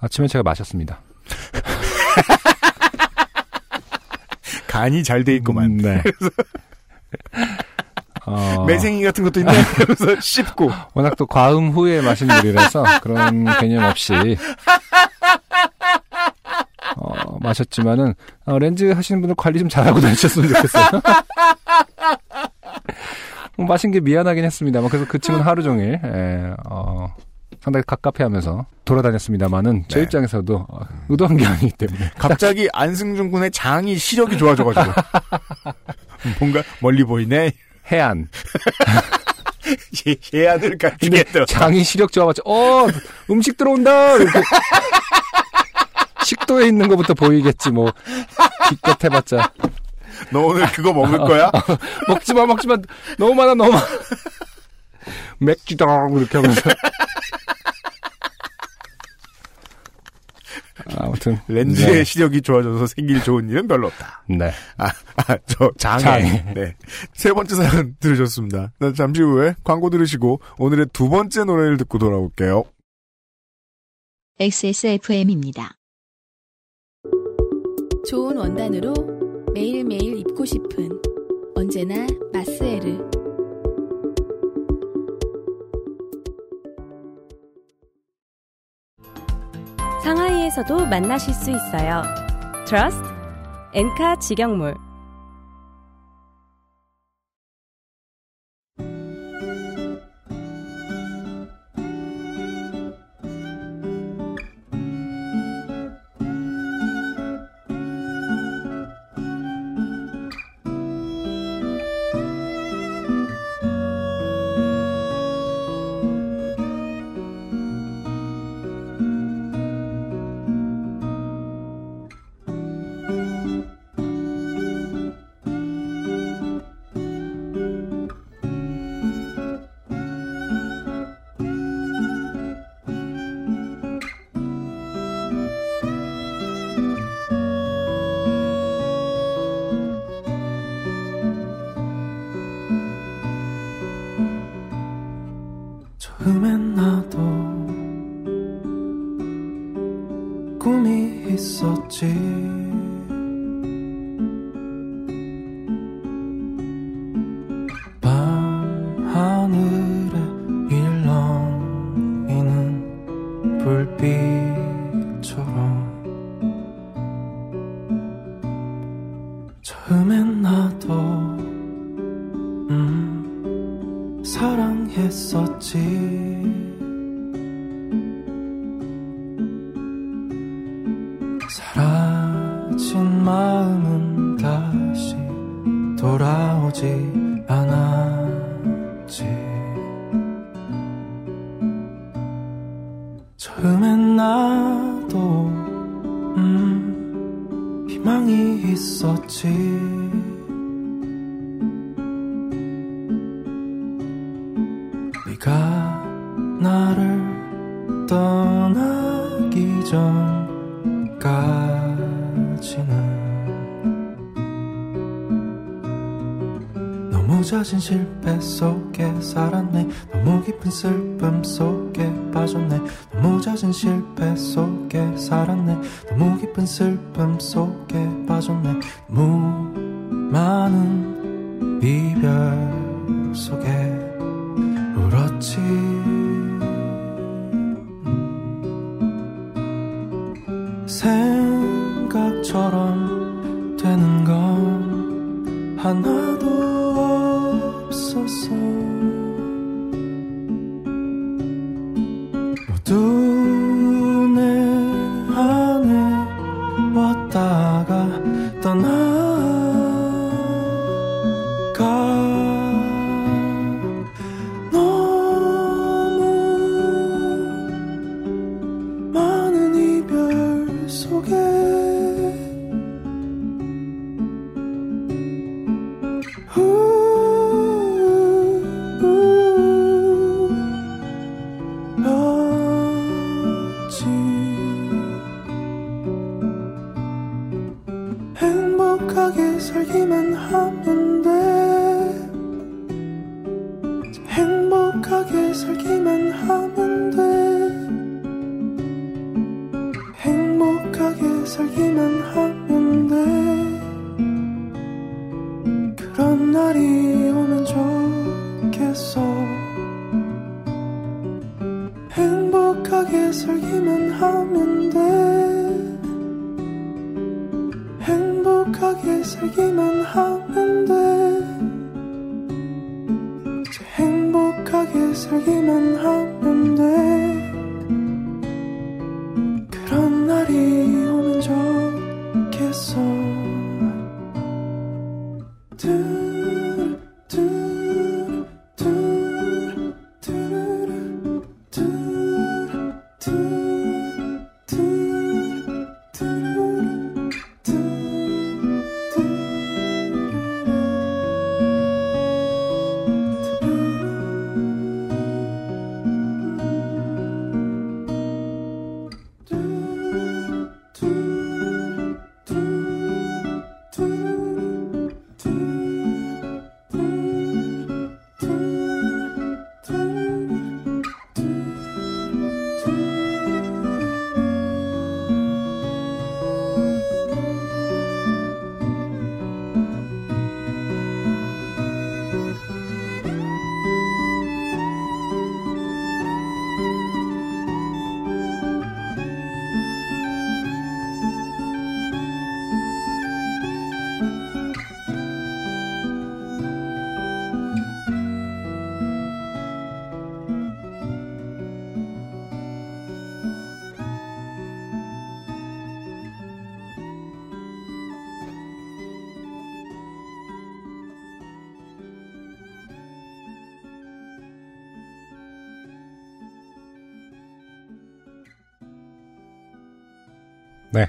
아침에 제가 마셨습니다. (laughs) 간이 잘 돼 있구만. 음, 네. (laughs) 어, 매생이 같은 것도 있네. 그래서 (laughs) 씹고. 워낙 또 과음 후에 마신 물이라서 그런 개념 없이 어, 마셨지만은 어, 렌즈 하시는 분들 관리 좀 잘하고 다니셨으면 좋겠어요. (laughs) 뭐 마신 게 미안하긴 했습니다만 그래서 그 친구는 하루 종일 예, 어, 상당히 갑갑해하면서 돌아다녔습니다만은 제 네. 입장에서도 어, 의도한 게 아니기 때문에 갑자기 안승준 군의 장이 시력이 좋아져가지고. (laughs) 뭔가 멀리 보이네. 해안. 예, (laughs) 해안을 근데 갖추겠다. 장이 시력 좋아봤자 어 음식 들어온다. 이렇게. 식도에 있는 것부터 보이겠지 뭐. 기껏 해봤자. 너 오늘 그거 먹을 거야? (laughs) 먹지 마 먹지 마. 너무 많아 너무 많아. 맥주당 이렇게 하면서 아무튼 렌즈의 네. 시력이 좋아져서 생길 좋은 일은 별로 없다. 네. 아, 아, 저 장애. 장애. 네. 세 번째 사연 들으셨습니다. 네, 잠시 후에 광고 들으시고 오늘의 두 번째 노래를 듣고 돌아올게요. XSFM입니다. 좋은 원단으로 매일매일 입고 싶은 언제나 마스 상하이에서도 만나실 수 있어요. Trust 엔카 직영몰 울었지 생각처럼 되는 건 하나 네.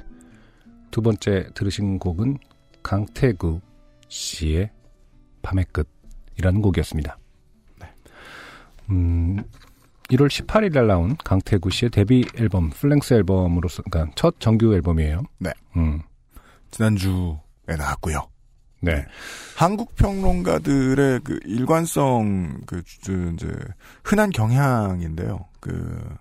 두 번째 들으신 곡은 강태구 씨의 밤의 끝이라는 곡이었습니다. 음, 1월 18일 날 나온 강태구 씨의 데뷔 앨범 full-length 앨범으로서 그러니까 첫 정규 앨범이에요. 네. 음. 지난주에 나왔고요. 네. 한국 평론가들의 그 일관성 그 주- 이제 흔한 경향인데요. 그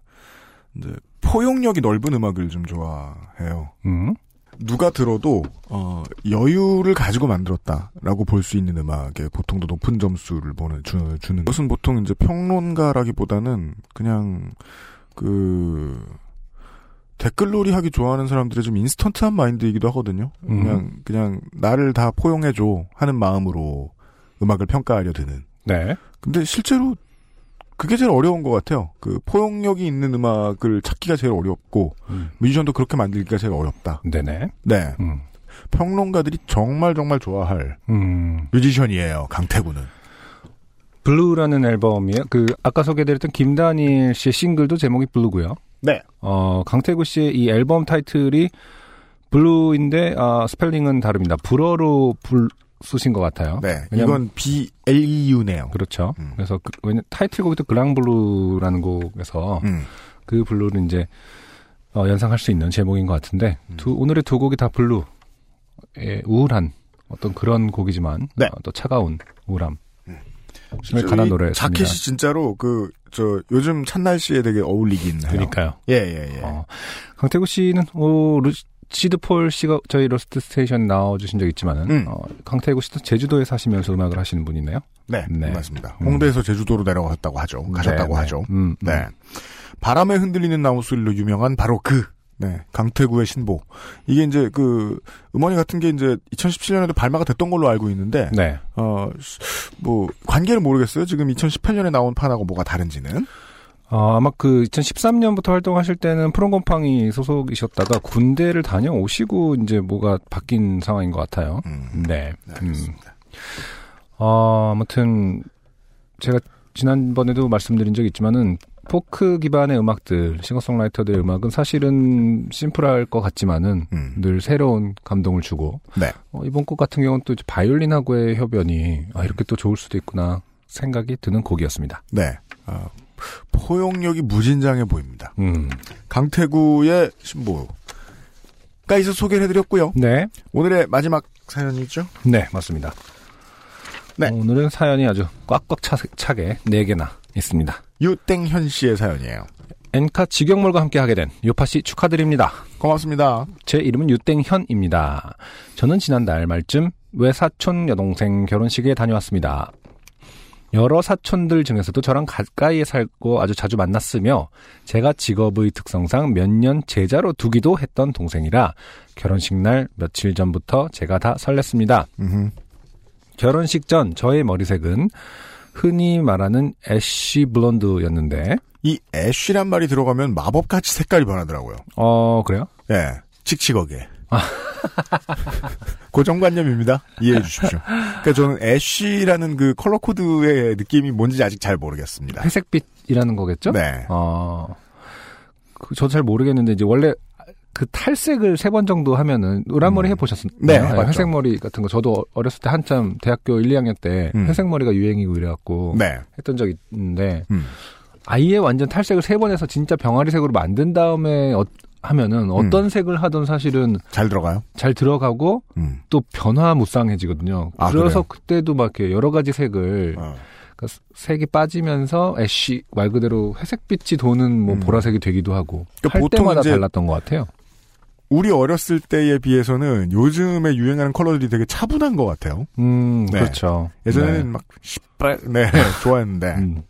이제 포용력이 넓은 음악을 좀 좋아해요. 음. 누가 들어도 어, 여유를 가지고 만들었다라고 볼 수 있는 음악에 보통 더 높은 점수를 보는 주, 주는 것은 보통 이제 평론가라기보다는 그냥 그 댓글놀이 하기 좋아하는 사람들의 좀 인스턴트한 마인드이기도 하거든요. 음. 그냥 그냥 나를 다 포용해 줘 하는 마음으로 음악을 평가하려 드는. 네. 근데 실제로 그게 제일 어려운 것 같아요. 그 포용력이 있는 음악을 찾기가 제일 어렵고 음. 뮤지션도 그렇게 만들기가 제일 어렵다. 네네. 네. 음. 평론가들이 정말 정말 좋아할 음. 뮤지션이에요. 강태구는. 블루라는 앨범이에요. 그 아까 소개드렸던 김다니엘 씨의 싱글도 제목이 블루고요. 네. 어, 강태구 씨의 이 앨범 타이틀이 블루인데 아, 스펠링은 다릅니다. 불어로 불 쓰신 것 같아요. 네. 이건 B-L-E-U네요. 그렇죠. 음. 그래서 그, 왜냐 타이틀곡이 그랑블루라는 곡에서 음. 그 블루를 이제 어, 연상할 수 있는 제목인 것 같은데 두, 오늘의 두 곡이 다 블루. 예, 우울한 어떤 그런 곡이지만 네. 어, 또 차가운 우울함. 을 관한 노래였습니다. 자켓이 진짜로 그 저 요즘 찬 날씨에 되게 어울리긴 해요. 그러니까요. 예, 예, 예. 어, 강태구 씨는 오, 루시드 폴 씨가 저희 로스트 스테이션 나와주신 적 있지만은 음. 어, 강태구 씨도 제주도에 사시면서 음악을 하시는 분이네요. 네, 네. 맞습니다. 음. 홍대에서 제주도로 내려갔다고 하죠. 가셨다고 네, 하죠. 네. 음, 네. 음. 바람에 흔들리는 나무 소리로 유명한 바로 그, 네. 강태구의 신보. 이게 이제 그, 음원이 같은 게 이제 2017년에도 발매가 됐던 걸로 알고 있는데, 네. 어, 뭐, 관계를 모르겠어요. 지금 2018년에 나온 판하고 뭐가 다른지는. 어, 아마 그 2013년부터 활동하실 때는 프롬곰팡이 소속이셨다가 군대를 다녀오시고 이제 뭐가 바뀐 상황인 것 같아요. 음, 네. 네, 음. 알겠습니다. 어, 아무튼 제가 지난번에도 말씀드린 적이 있지만은 포크 기반의 음악들, 싱어송라이터들의 음악은 사실은 심플할 것 같지만은 음. 늘 새로운 감동을 주고 네. 어, 이번 곡 같은 경우는 또 바이올린하고의 협연이 아, 이렇게 또 좋을 수도 있구나 생각이 드는 곡이었습니다. 네. 어, 포용력이 무진장해 보입니다. 음. 강태구의 신보가 있어 소개를 해드렸고요. 네. 오늘의 마지막 사연이죠? 네, 맞습니다. 네. 어, 오늘은 사연이 아주 꽉꽉 차, 차게 4개나 있습니다. 유땡현 씨의 사연이에요. 엔카 직영몰과 함께 하게 된 요파 씨 축하드립니다. 고맙습니다. 제 이름은 유땡현입니다. 저는 지난달 말쯤 외사촌 여동생 결혼식에 다녀왔습니다. 여러 사촌들 중에서도 저랑 가까이에 살고 아주 자주 만났으며 제가 직업의 특성상 몇 년 제자로 두기도 했던 동생이라 결혼식 날 며칠 전부터 제가 다 설렜습니다. 음흠. 결혼식 전 저의 머리색은 흔히 말하는 ash blonde였는데 이 ash란 말이 들어가면 마법같이 색깔이 변하더라고요. 어 그래요? 예. 칙칙하게. 고정관념입니다. 이해해 주십시오. 그러니까 저는 ash라는 그 컬러 코드의 느낌이 뭔지 아직 잘 모르겠습니다. 회색빛이라는 거겠죠? 네. 어, 그, 저도 잘 모르겠는데, 이제 원래 그 탈색을 세 번 정도 하면은, 노란 머리 음. 해보셨나요? 네, 해봤죠. 회색 머리 같은 거. 저도 어렸을 때 한참 대학교 1, 2학년 때 음. 회색 머리가 유행이고 이래갖고 네. 했던 적이 있는데, 음. 아예 완전 탈색을 세 번 해서 진짜 병아리색으로 만든 다음에 어- 하면은 어떤 색을 하든 사실은 잘 들어가요? 잘 들어가고 음. 또 변화무쌍해지거든요. 아, 그래서 그래요? 그때도 막 이렇게 여러 가지 색을 어. 그러니까 색이 빠지면서 애쉬 말 그대로 회색빛이 도는 뭐 음. 보라색이 되기도 하고 그러니까 할 보통 때마다 달랐던 것 같아요. 우리 어렸을 때에 비해서는 요즘에 유행하는 컬러들이 되게 차분한 것 같아요. 음 네. 그렇죠. 예전에는 네. 막 시뻘 네 (laughs) 좋아했는데 음.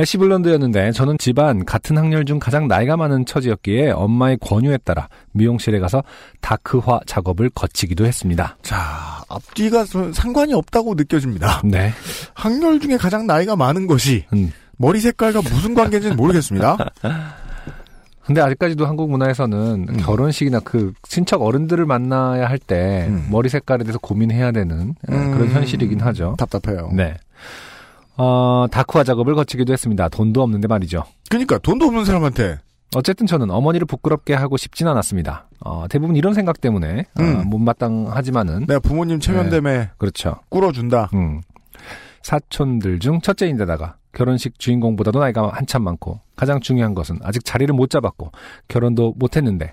음. 애쉬 블론드였는데 저는 집안 같은 학년 중 가장 나이가 많은 처지였기에 엄마의 권유에 따라 미용실에 가서 다크화 작업을 거치기도 했습니다. 자 앞뒤가 저- 상관이 없다고 느껴집니다. 네. 학렬 중에 가장 나이가 많은 것이 음. 머리 색깔과 무슨 관계인지는 모르겠습니다. 근데 아직까지도 한국 문화에서는 음. 결혼식이나 그 친척 어른들을 만나야 할때 음. 머리 색깔에 대해서 고민해야 되는 예, 그런 음. 현실이긴 하죠. 답답해요. 네. 어, 다크화 작업을 거치기도 했습니다. 돈도 없는데 말이죠. 그러니까 돈도 없는 사람한테 어쨌든 저는 어머니를 부끄럽게 하고 싶진 않았습니다. 어, 대부분 이런 생각 때문에 어, 음. 못마땅하지만은 내가 부모님 체면됨에 그렇죠. 꿇어준다. 음. 사촌들 중 첫째인데다가 결혼식 주인공보다도 나이가 한참 많고 가장 중요한 것은 아직 자리를 못 잡았고 결혼도 못 했는데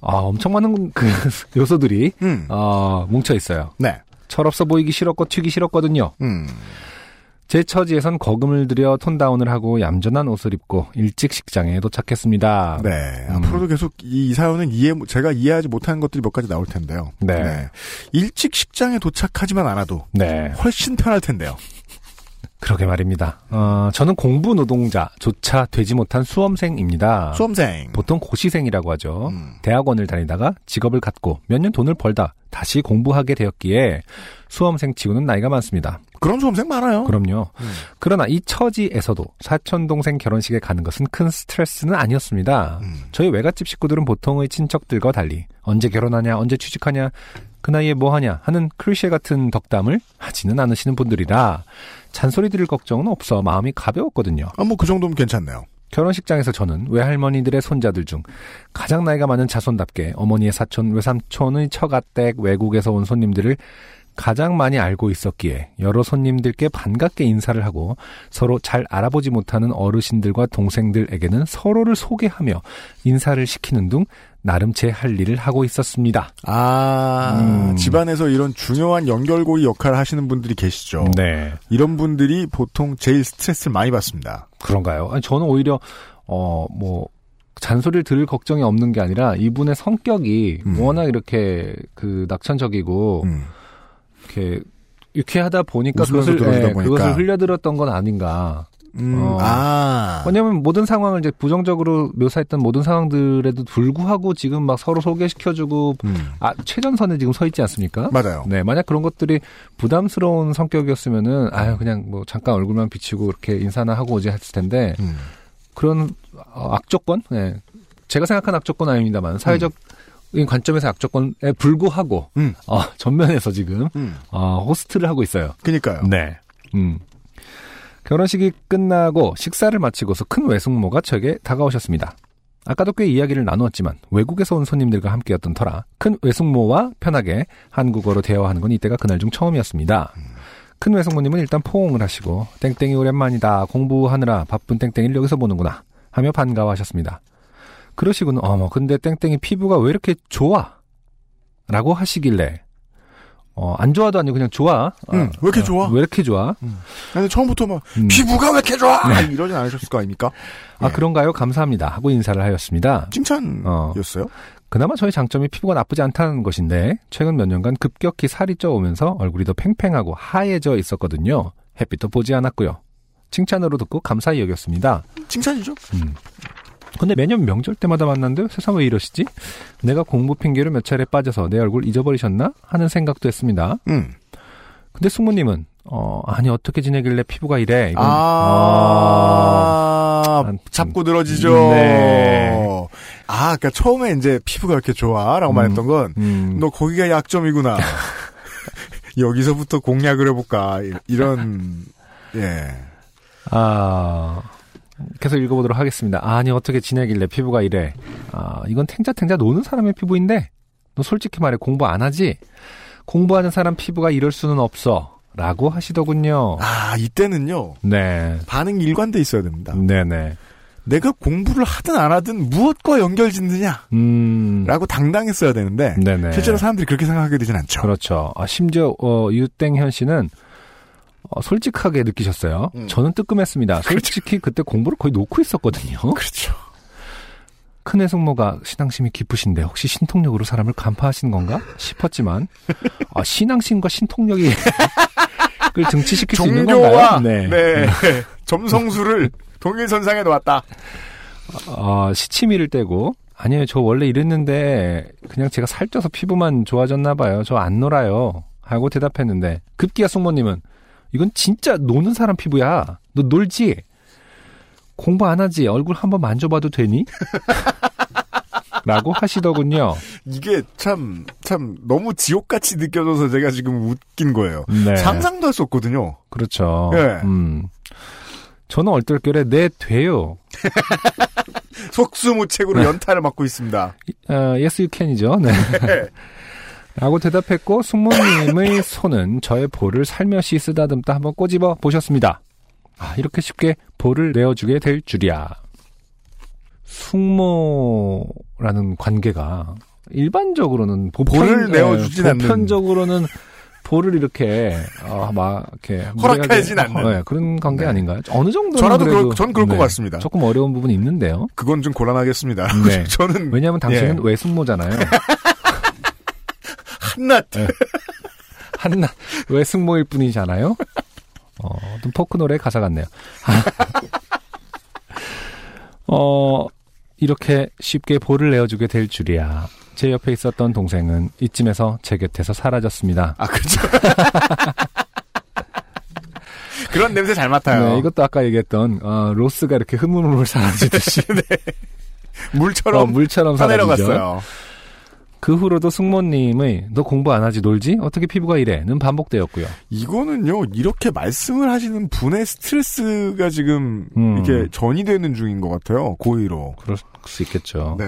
아, 엄청 많은 그 (laughs) 요소들이 음. 어, 뭉쳐 있어요. 네. 철없어 보이기 싫었고 튀기 싫었거든요. 음. 제 처지에선 거금을 들여 톤다운을 하고 얌전한 옷을 입고 일찍 식장에 도착했습니다. 네. 음. 앞으로도 계속 이, 이 사연은 이해, 제가 이해하지 못하는 것들이 몇 가지 나올 텐데요. 네. 일찍 식장에 도착하지만 않아도 네. 훨씬 편할 텐데요. (laughs) 그러게 말입니다. 어, 저는 공부 노동자조차 되지 못한 수험생입니다. 수험생. 보통 고시생이라고 하죠. 음. 대학원을 다니다가 직업을 갖고 몇 년 돈을 벌다 다시 공부하게 되었기에 수험생 치고는 나이가 많습니다. 그런 수험생 많아요. 그럼요. 음. 그러나 이 처지에서도 사촌 동생 결혼식에 가는 것은 큰 스트레스는 아니었습니다. 음. 저희 외갓집 식구들은 보통의 친척들과 달리 언제 결혼하냐, 언제 취직하냐, 그 나이에 뭐 하냐 하는 클리셰 같은 덕담을 하지는 않으시는 분들이라 잔소리 들을 걱정은 없어 마음이 가벼웠거든요. 아, 뭐 그 정도면 괜찮네요. 결혼식장에서 저는 외할머니들의 손자들 중 가장 나이가 많은 자손답게 어머니의 사촌, 외삼촌의 처가댁, 외국에서 온 손님들을 가장 많이 알고 있었기에 여러 손님들께 반갑게 인사를 하고 서로 잘 알아보지 못하는 어르신들과 동생들에게는 서로를 소개하며 인사를 시키는 등 나름 제 할 일을 하고 있었습니다. 아, 음. 집안에서 이런 중요한 연결고리 역할을 하시는 분들이 계시죠. 네. 이런 분들이 보통 제일 스트레스를 많이 받습니다. 그런가요? 아니, 저는 오히려 어 뭐 잔소리를 들을 걱정이 없는 게 아니라 이분의 성격이 음. 워낙 이렇게 그 낙천적이고 음. 이렇게 유쾌하다 보니까 그것을 예, 보니까. 그것을 흘려들었던 건 아닌가. 음, 어. 아. 왜냐하면 모든 상황을 이제 부정적으로 묘사했던 모든 상황들에도 불구하고 지금 막 서로 소개시켜주고 음, 아 최전선에 지금 서 있지 않습니까? 맞아요. 네, 만약 그런 것들이 부담스러운 성격이었으면은 아유 그냥 뭐 잠깐 얼굴만 비치고 이렇게 인사나 하고 오지 했을 텐데 음. 그런 어, 악조건, 네. 제가 생각한 악조건 아닙니다만 사회적 인 관점에서 악조건에 불구하고 음. 어, 전면에서 지금 음. 어, 호스트를 하고 있어요. 그니까요. 네. 음. 결혼식이 끝나고 식사를 마치고서 큰 외숙모가 저에게 다가오셨습니다. 아까도 꽤 이야기를 나누었지만 외국에서 온 손님들과 함께였던 터라 큰 외숙모와 편하게 한국어로 대화하는 건 이때가 그날 중 처음이었습니다. 큰 외숙모님은 일단 포옹을 하시고 땡땡이 오랜만이다 공부하느라 바쁜 땡땡이를 여기서 보는구나 하며 반가워하셨습니다. 그러시고는 어머 근데 땡땡이 피부가 왜 이렇게 좋아? 라고 하시길래 어, 안 좋아도 아니고 그냥 좋아. 음, 어, 왜 이렇게 어, 좋아? 왜 이렇게 좋아? 근데 처음부터 막 음. 피부가 왜 이렇게 좋아? 이러진 않으셨을 거 아닙니까? 아 예. 그런가요? 감사합니다. 하고 인사를 하였습니다. 칭찬이었어요? 그나마 저희 장점이 피부가 나쁘지 않다는 것인데 최근 몇 년간 급격히 살이 쪄오면서 얼굴이 더 팽팽하고 하얘져 있었거든요. 햇빛도 보지 않았고요. 칭찬으로 듣고 감사히 여겼습니다. 칭찬이죠? 음. 근데 매년 명절 때마다 만났는데 세상 왜 이러시지? 내가 공부 핑계로 몇 차례 빠져서 내 얼굴 잊어버리셨나? 하는 생각도 했습니다. 음. 근데 숙모님은 어 아니 어떻게 지내길래 피부가 이래? 이건 어, 아, 아, 잡고 늘어지죠. 네. 아, 그니까 처음에 이제 피부가 이렇게 좋아? 라고 말했던 건, 음, 너 거기가 약점이구나. (laughs) (laughs) 여기서부터 공략을 해볼까. 이- 이런, 예. 아, 계속 읽어보도록 하겠습니다. 아니, 어떻게 지내길래 피부가 이래. 아, 이건 탱자탱자 노는 사람의 피부인데, 너 솔직히 말해 공부 안 하지? 공부하는 사람 피부가 이럴 수는 없어. 라고 하시더군요. 아, 이때는요, 네. 반응이 일관돼 있어야 됩니다. 네네. 내가 공부를 하든 안 하든 무엇과 연결 짓느냐? 음. 라고 당당했어야 되는데, 네네. 실제로 사람들이 그렇게 생각하게 되진 않죠. 그렇죠. 아, 심지어, 어, 유땡현 씨는, 어, 솔직하게 느끼셨어요. 음. 저는 뜨끔했습니다. 솔직히 그때 공부를 거의 놓고 있었거든요. 그렇죠. 큰 애숙모가 신앙심이 깊으신데 혹시 신통력으로 사람을 간파하시는 건가 싶었지만 아, 신앙심과 신통력이 (laughs) 그걸 등치시킬 수 있는 건가요? 네. 점성술을 (laughs) 동일선상에 놓았다. 아, 시치미를 떼고 아니에요 저 원래 이랬는데 그냥 제가 살쪄서 피부만 좋아졌나 봐요 저 안 놀아요 하고 대답했는데 급기야 숙모님은 이건 진짜 노는 사람 피부야 너 놀지 공부 안 하지 얼굴 한번 만져봐도 되니? (laughs) 라고 하시더군요 이게 참, 참, 너무 지옥같이 느껴져서 제가 지금 웃긴 거예요. 네. 상상도 할 수 없거든요. 그렇죠. 예. 음. 저는 얼떨결에 네 돼요. (laughs) 속수무책으로 연타를 맞고 있습니다. 어, yes you can이죠. 네. (laughs) 라고 대답했고 숙모님의 손은 저의 볼을 살며시 쓰다듬다 한번 꼬집어 보셨습니다. 아 이렇게 쉽게 볼을 내어주게 될 줄이야. 숙모라는 관계가 일반적으로는 보편, 볼을 내어주진 예, 않는. 보편적으로는 볼을 이렇게 어, 막 이렇게 허락하진 무례하게- 않는. 어, 예, 그런 관계 네. 아닌가요? 어느 정도 저라도 그럴, 전 그럴 것 같습니다. 조금 어려운 부분이 있는데요. 그건 좀 곤란하겠습니다. 네. (laughs) 저는 왜냐하면 당신은 예. 외숙모잖아요. (laughs) 한낱 한낱 외숙모일 뿐이잖아요. 어, 좀 포크 노래 가사 같네요. (laughs) 어, 이렇게 쉽게 볼을 내어주게 될 줄이야. 제 옆에 있었던 동생은 이쯤에서 제 곁에서 사라졌습니다. 아 그렇죠. (laughs) 그런 냄새 잘 맡아요. 네, 이것도 아까 얘기했던 어, 로스가 이렇게 흐물흐물 사라지듯이 (laughs) 물처럼 어, 물처럼 사라지죠. 떠내려갔어요. 그 후로도 숙모님의 너 공부 안 하지 놀지? 어떻게 피부가 이래?는 반복되었고요. 이거는요 이렇게 말씀을 하시는 분의 스트레스가 지금 음. 이게 전이 되는 중인 것 같아요 고의로. 그럴 수 있겠죠. 네.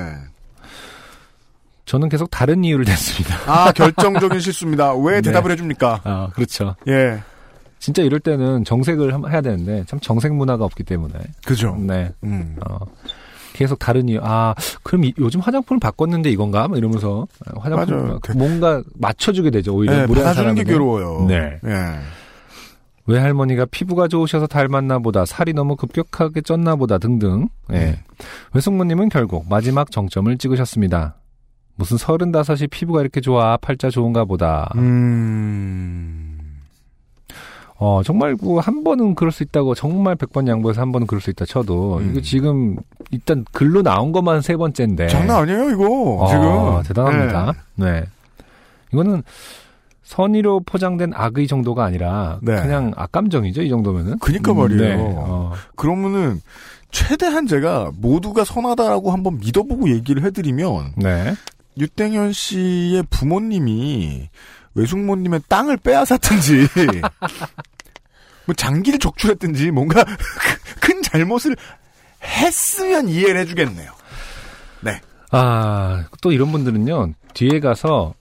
저는 계속 다른 이유를 댔습니다. 아, 결정적인 실수입니다. 왜 네. 대답을 해줍니까? 아, 그렇죠. 예. 진짜 이럴 때는 정색을 함- 해야 되는데 참 정색 문화가 없기 때문에 그죠. 네. 음. 어, 계속 다른 이유. 아, 그럼 이- 요즘 화장품을 바꿨는데 이건가? 막 이러면서 화장품 맞아요. 뭔가 맞춰주게 되죠. 오히려 네, 무례한 받아주는 게. 괴로워요. 네. 예. 외할머니가 피부가 좋으셔서 닮았나 보다, 살이 너무 급격하게 쪘나 보다 등등. 예. 음. 외숙모님은 결국 마지막 정점을 찍으셨습니다. 무슨 서른다섯이 피부가 이렇게 좋아, 팔자 좋은가 보다. 음. 어, 정말 그한 번은 그럴 수 있다고, 정말 백번 양보해서 한 번은 그럴 수 있다 쳐도, 음. 이거 지금 일단 글로 나온 것만 세 번째인데. 장난 아니에요, 이거. 아, 지금. 대단합니다. 네. 이거는 선의로 포장된 악의 정도가 아니라 네. 그냥 악감정이죠, 이 정도면은. 그니까 음, 말이에요. 네. 어. 그러면은 최대한 제가 모두가 선하다라고 한번 믿어보고 얘기를 해드리면 네. 유땡현 씨의 부모님이 외숙모님의 땅을 빼앗았든지 (laughs) 뭐 장기를 적출했든지 뭔가 (laughs) 큰 잘못을 했으면 이해를 해주겠네요. 아, 또 이런 분들은요, 뒤에 가서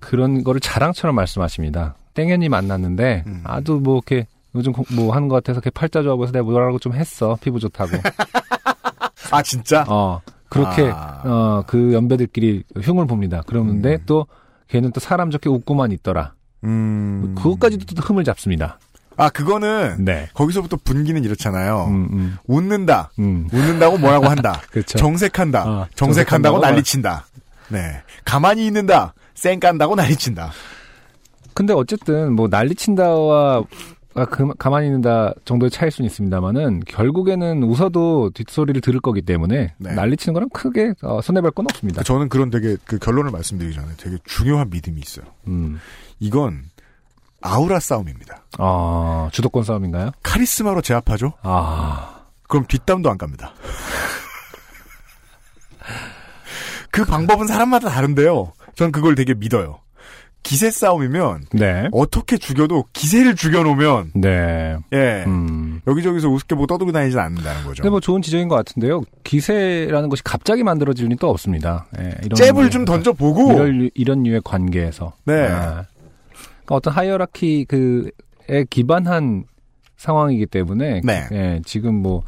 그런 거를 자랑처럼 말씀하십니다. 땡현이 만났는데, 음. 아주 뭐, 이렇게, 요즘 뭐 하는 것 같아서, 이렇게 팔자 좋아 보여서 내가 뭐라고 좀 했어. 피부 좋다고. (laughs) 아 진짜? 어, 그렇게, 아. 어, 그 연배들끼리 흉을 봅니다. 그러는데 음. 또, 걔는 또 사람 좋게 웃고만 있더라. 음. 그것까지도 또 흠을 잡습니다. 아 그거는 네. 거기서부터 분기는 이렇잖아요. 음, 음, 웃는다. 음. 웃는다고 뭐라고 한다. (laughs) 그렇죠. 정색한다. 어, 정색한다고 정색한다고 난리친다. 네. 가만히 있는다. 쌩 깐다고 난리친다. 근데 어쨌든 뭐 난리친다와 아, 그, 가만히 있는다 정도의 차일 수는 있습니다만은 결국에는 웃어도 뒷소리를 들을 거기 때문에 네. 난리치는 거랑 크게 어, 손해볼 건 없습니다. 저는 그런 되게 그 결론을 말씀드리기 전에 되게 중요한 믿음이 있어요. 음. 이건 아우라 싸움입니다. 아, 주도권 싸움인가요? 카리스마로 제압하죠? 아, 그럼 뒷담도 안 갑니다. 그 방법은 사람마다 다른데요. 전 그걸 되게 믿어요. 기세 싸움이면 네. 어떻게 죽여도 기세를 죽여놓으면 네. 예 음. 여기저기서 우습게 뭐 떠들고 다니진 않는다는 거죠. 근데 뭐 좋은 지적인 것 같은데요. 기세라는 것이 갑자기 만들어질 일은 또 없습니다. 예, 이런 잽을 류- 좀 던져보고 이런, 류- 이런 류의 관계에서. 네. 아. 그러니까 어떤 hierarchy 그에 기반한 상황이기 때문에 네. 예, 지금 뭐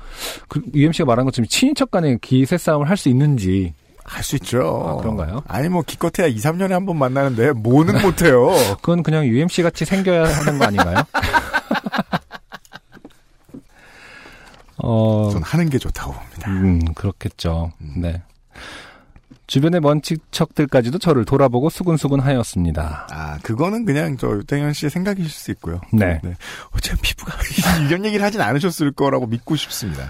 그, UMC가 말한 것처럼 친인척 간의 기세 싸움을 할 수 있는지 할 수 있죠. 아, 그런가요? 아니 뭐 기껏해야 2, 3년에 한 번 만나는데 뭐는 못해요. (laughs) 그건 그냥 UMC 같이 생겨야 하는 거 아닌가요? (laughs) 어, 전 하는 게 좋다고 봅니다. 음, 그렇겠죠. 네. 주변의 먼 친척들까지도 저를 돌아보고 수근수근 하였습니다. 아 그거는 그냥 저 유땡현 씨의 생각이실 수 있고요. 네. 어차피 피부가 (laughs) 이런 얘기를 하진 않으셨을 거라고 믿고 싶습니다.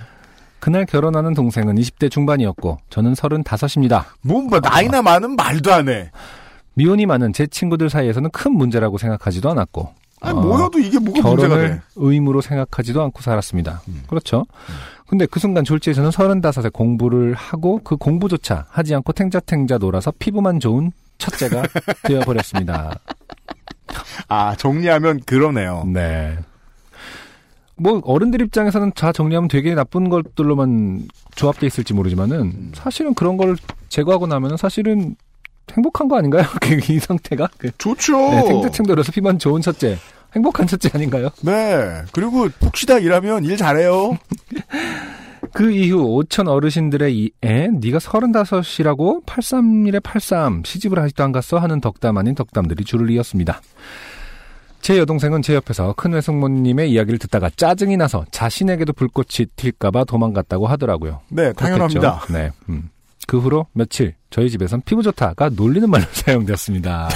그날 결혼하는 동생은 20대 중반이었고, 저는 35입니다. 뭐, 뭐 나이나 많은 말도 안 해. 미혼이 많은 제 친구들 사이에서는 큰 문제라고 생각하지도 않았고, 아니 어, 뭐여도 이게 뭐가 문제가 결혼을 돼. 의무로 생각하지도 않고 살았습니다. 음. 그렇죠. 근데 그 순간 졸지에서는 35에 공부를 하고 그 공부조차 하지 않고 탱자탱자 놀아서 피부만 좋은 첫째가 (laughs) 되어버렸습니다. 아 정리하면 그러네요. 네. 뭐 어른들 입장에서는 다 정리하면 되게 나쁜 것들로만 조합돼 있을지 모르지만은 음. 사실은 그런 걸 제거하고 나면은 사실은 행복한 거 아닌가요? (laughs) 그이 상태가 그 좋죠. 네, 탱자탱자 놀아서 피만 좋은 첫째, 행복한 첫째 아닌가요? 네. 그리고 푹 쉬다 일하면 일 잘해요. (laughs) 그 이후 오천 어르신들의 이, 에? 네가 서른다섯이라고 83일에 83 시집을 아직도 안 갔어 하는 덕담 아닌 덕담들이 줄을 이었습니다. 제 여동생은 제 옆에서 큰 외숙모님의 이야기를 듣다가 짜증이 나서 자신에게도 불꽃이 튈까봐 도망갔다고 하더라고요. 네, 당연합니다. 그렇겠죠? 네. 음. 그 후로 며칠 저희 집에선 피부 좋다가 놀리는 말로 (laughs) 사용되었습니다.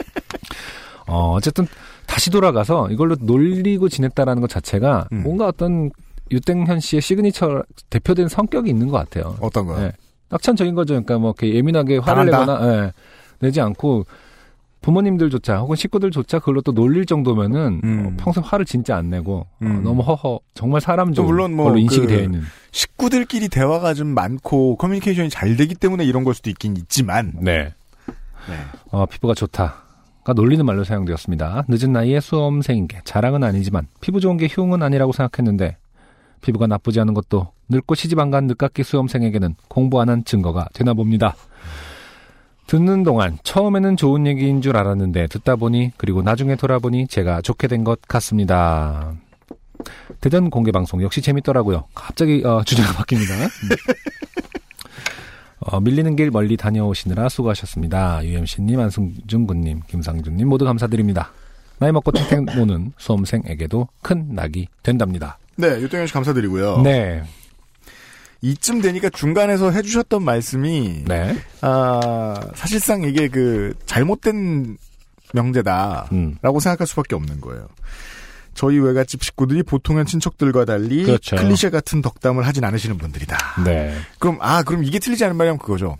(laughs) 어, 어쨌든 다시 돌아가서 이걸로 놀리고 지냈다라는 것 자체가 음. 뭔가 어떤 유땡현 씨의 시그니처 대표된 성격이 있는 것 같아요. 어떤 거요? 네. 낙천적인 거죠. 그러니까 뭐 이렇게 예민하게 화를 당한다? 내거나 예, 내지 않고 부모님들조차 혹은 식구들조차 그걸로 또 놀릴 정도면은 음. 어, 평소 화를 진짜 안 내고 어, 음. 너무 허허 정말 사람 또 좋은 물론 뭐 걸로 인식이 그 되어 있는. 식구들끼리 대화가 좀 많고 커뮤니케이션이 잘 되기 때문에 이런 걸 수도 있긴 있지만 네. 네. 어, 피부가 좋다 가 놀리는 말로 사용되었습니다. 늦은 나이에 수험생인 게 자랑은 아니지만 피부 좋은 게 흉은 아니라고 생각했는데 피부가 나쁘지 않은 것도 늙고 시집 안 간 늦깎이 수험생에게는 공부 안 한 증거가 되나 봅니다. 듣는 동안 처음에는 좋은 얘기인 줄 알았는데 듣다 보니 그리고 나중에 돌아보니 제가 좋게 된 것 같습니다. 대전 공개 방송 역시 재밌더라고요. 갑자기 어, (laughs) 주제가 바뀝니다. 음. 어, 밀리는 길 멀리 다녀오시느라 수고하셨습니다. UMC님, 안승준 군님, 김상준님 모두 감사드립니다. 나이 먹고 탱탱 노는 수험생에게도 큰 낙이 된답니다. 네, 유동현 씨 감사드리고요. 네, 이쯤 되니까 중간에서 해주셨던 말씀이 네, 아, 사실상 이게 그 잘못된 명제다라고 음, 생각할 수밖에 없는 거예요. 저희 외갓집 식구들이 보통의 친척들과 달리 그렇죠. 클리셰 같은 덕담을 하진 않으시는 분들이다. 네, 그럼 아 그럼 이게 틀리지 않은 말이면 그거죠.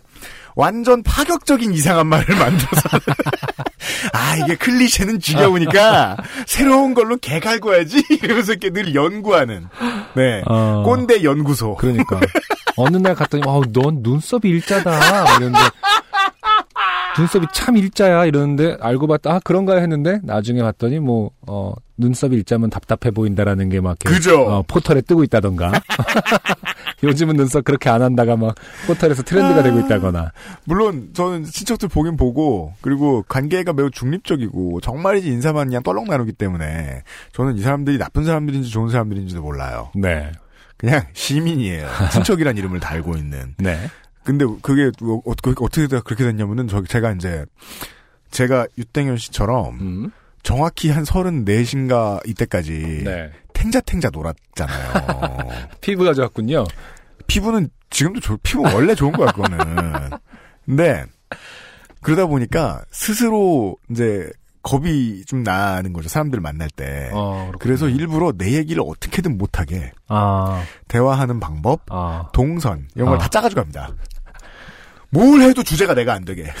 완전 파격적인 이상한 말을 (laughs) 만들어서 아 이게 클리셰는 지겨우니까 (laughs) 새로운 걸로 개 갈고야지. (laughs) 이러면서 이렇게 늘 연구하는. 네. 어, 꼰대 연구소. 그러니까. 어느 날 갔더니 어, 넌 눈썹이 일자다. 이러는데 눈썹이 참 일자야 이러는데 알고 봤다 아 그런가 했는데 나중에 봤더니 뭐 어, 눈썹이 일자면 답답해 보인다라는 게 막 그죠. 어, 포털에 뜨고 있다던가 (laughs) 요즘은 눈썹 그렇게 안 한다가 막 포털에서 트렌드가 되고 있다거나 물론 저는 친척들 보긴 보고 그리고 관계가 매우 중립적이고 정말이지 인사만 그냥 떨렁 나누기 때문에 저는 이 사람들이 나쁜 사람들인지 좋은 사람들인지도 몰라요. 네 그냥 시민이에요. 친척이란 이름을 달고 있는. 네. 근데 그게 어, 어, 그- 어떻게 다 그렇게 됐냐면은 저 제가 이제 제가 유땡현 씨처럼 음. 정확히 한 34인가 이때까지 네. 탱자탱자 놀았잖아요. (laughs) 피부가 좋았군요. 피부는 지금도 좋, 피부 원래 좋은 거야, 그거는. 근데, 그러다 보니까 스스로 이제 겁이 좀 나는 거죠. 사람들 만날 때. 어. 그래서 일부러 내 얘기를 어떻게든 못하게 아, 대화하는 방법, 아, 동선, 이런 걸 아. 다 짜가지고 갑니다. 뭘 해도 주제가 내가 안 되게. (laughs)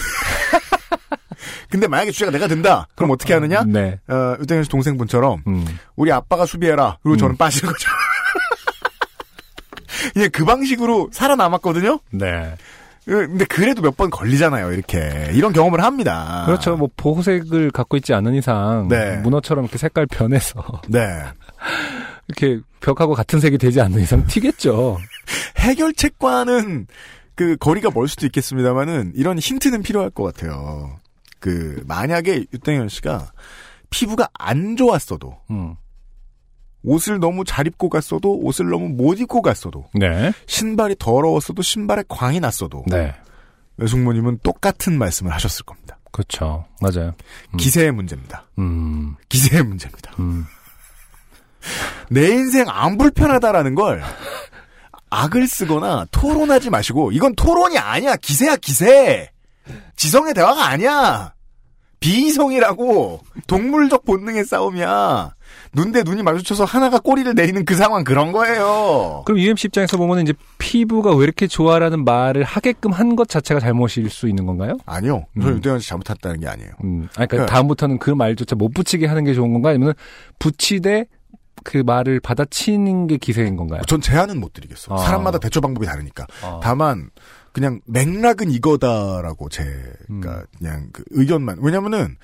근데 만약에 주제가 내가 된다. 그럼 어떻게 하느냐? 네. 어, 유땡현 씨 동생분처럼 음. 우리 아빠가 수비해라. 그리고 음. 저는 빠지는 거죠. (laughs) 그냥 그 방식으로 살아남았거든요. 네. 근데 그래도 몇 번 걸리잖아요. 이렇게 이런 경험을 합니다. 그렇죠. 뭐 보호색을 갖고 있지 않은 이상 네. 문어처럼 이렇게 색깔 변해서 (laughs) 네. 이렇게 벽하고 같은 색이 되지 않는 이상 튀겠죠. 해결책과는 그 거리가 멀 수도 있겠습니다만은 이런 힌트는 필요할 것 같아요. 그 만약에 유땡현 씨가 피부가 안 좋았어도 음. 옷을 너무 잘 입고 갔어도 옷을 너무 못 입고 갔어도 네. 신발이 더러웠어도 신발에 광이 났어도 네. 외숙모님은 똑같은 말씀을 하셨을 겁니다. 그렇죠. 맞아요. 음. 기세의 문제입니다. 음. 기세의 문제입니다. 음. 내 인생 안 불편하다라는 걸 악을 쓰거나 토론하지 마시고 이건 토론이 아니야 기세야 기세 지성의 대화가 아니야 비이성이라고 동물적 본능의 싸움이야 눈대 눈이 마주쳐서 하나가 꼬리를 내리는 그 상황 그런 거예요 그럼 UMC 입장에서 보면 이제 피부가 왜 이렇게 좋아라는 말을 하게끔 한 것 자체가 잘못일 수 있는 건가요? 아니요 저는 음. 유대현 씨 잘못했다는 게 아니에요 음. 아니, 그러니까 네. 다음부터는 그 말조차 못 붙이게 하는 게 좋은 건가? 아니면 붙이되 그 말을 받아치는 게 기세인 건가요? 전 제안은 못 드리겠어 아. 사람마다 대처 방법이 다르니까 아. 다만 그냥 맥락은 이거다라고 제가 음. 그냥 그 의견만 왜냐면은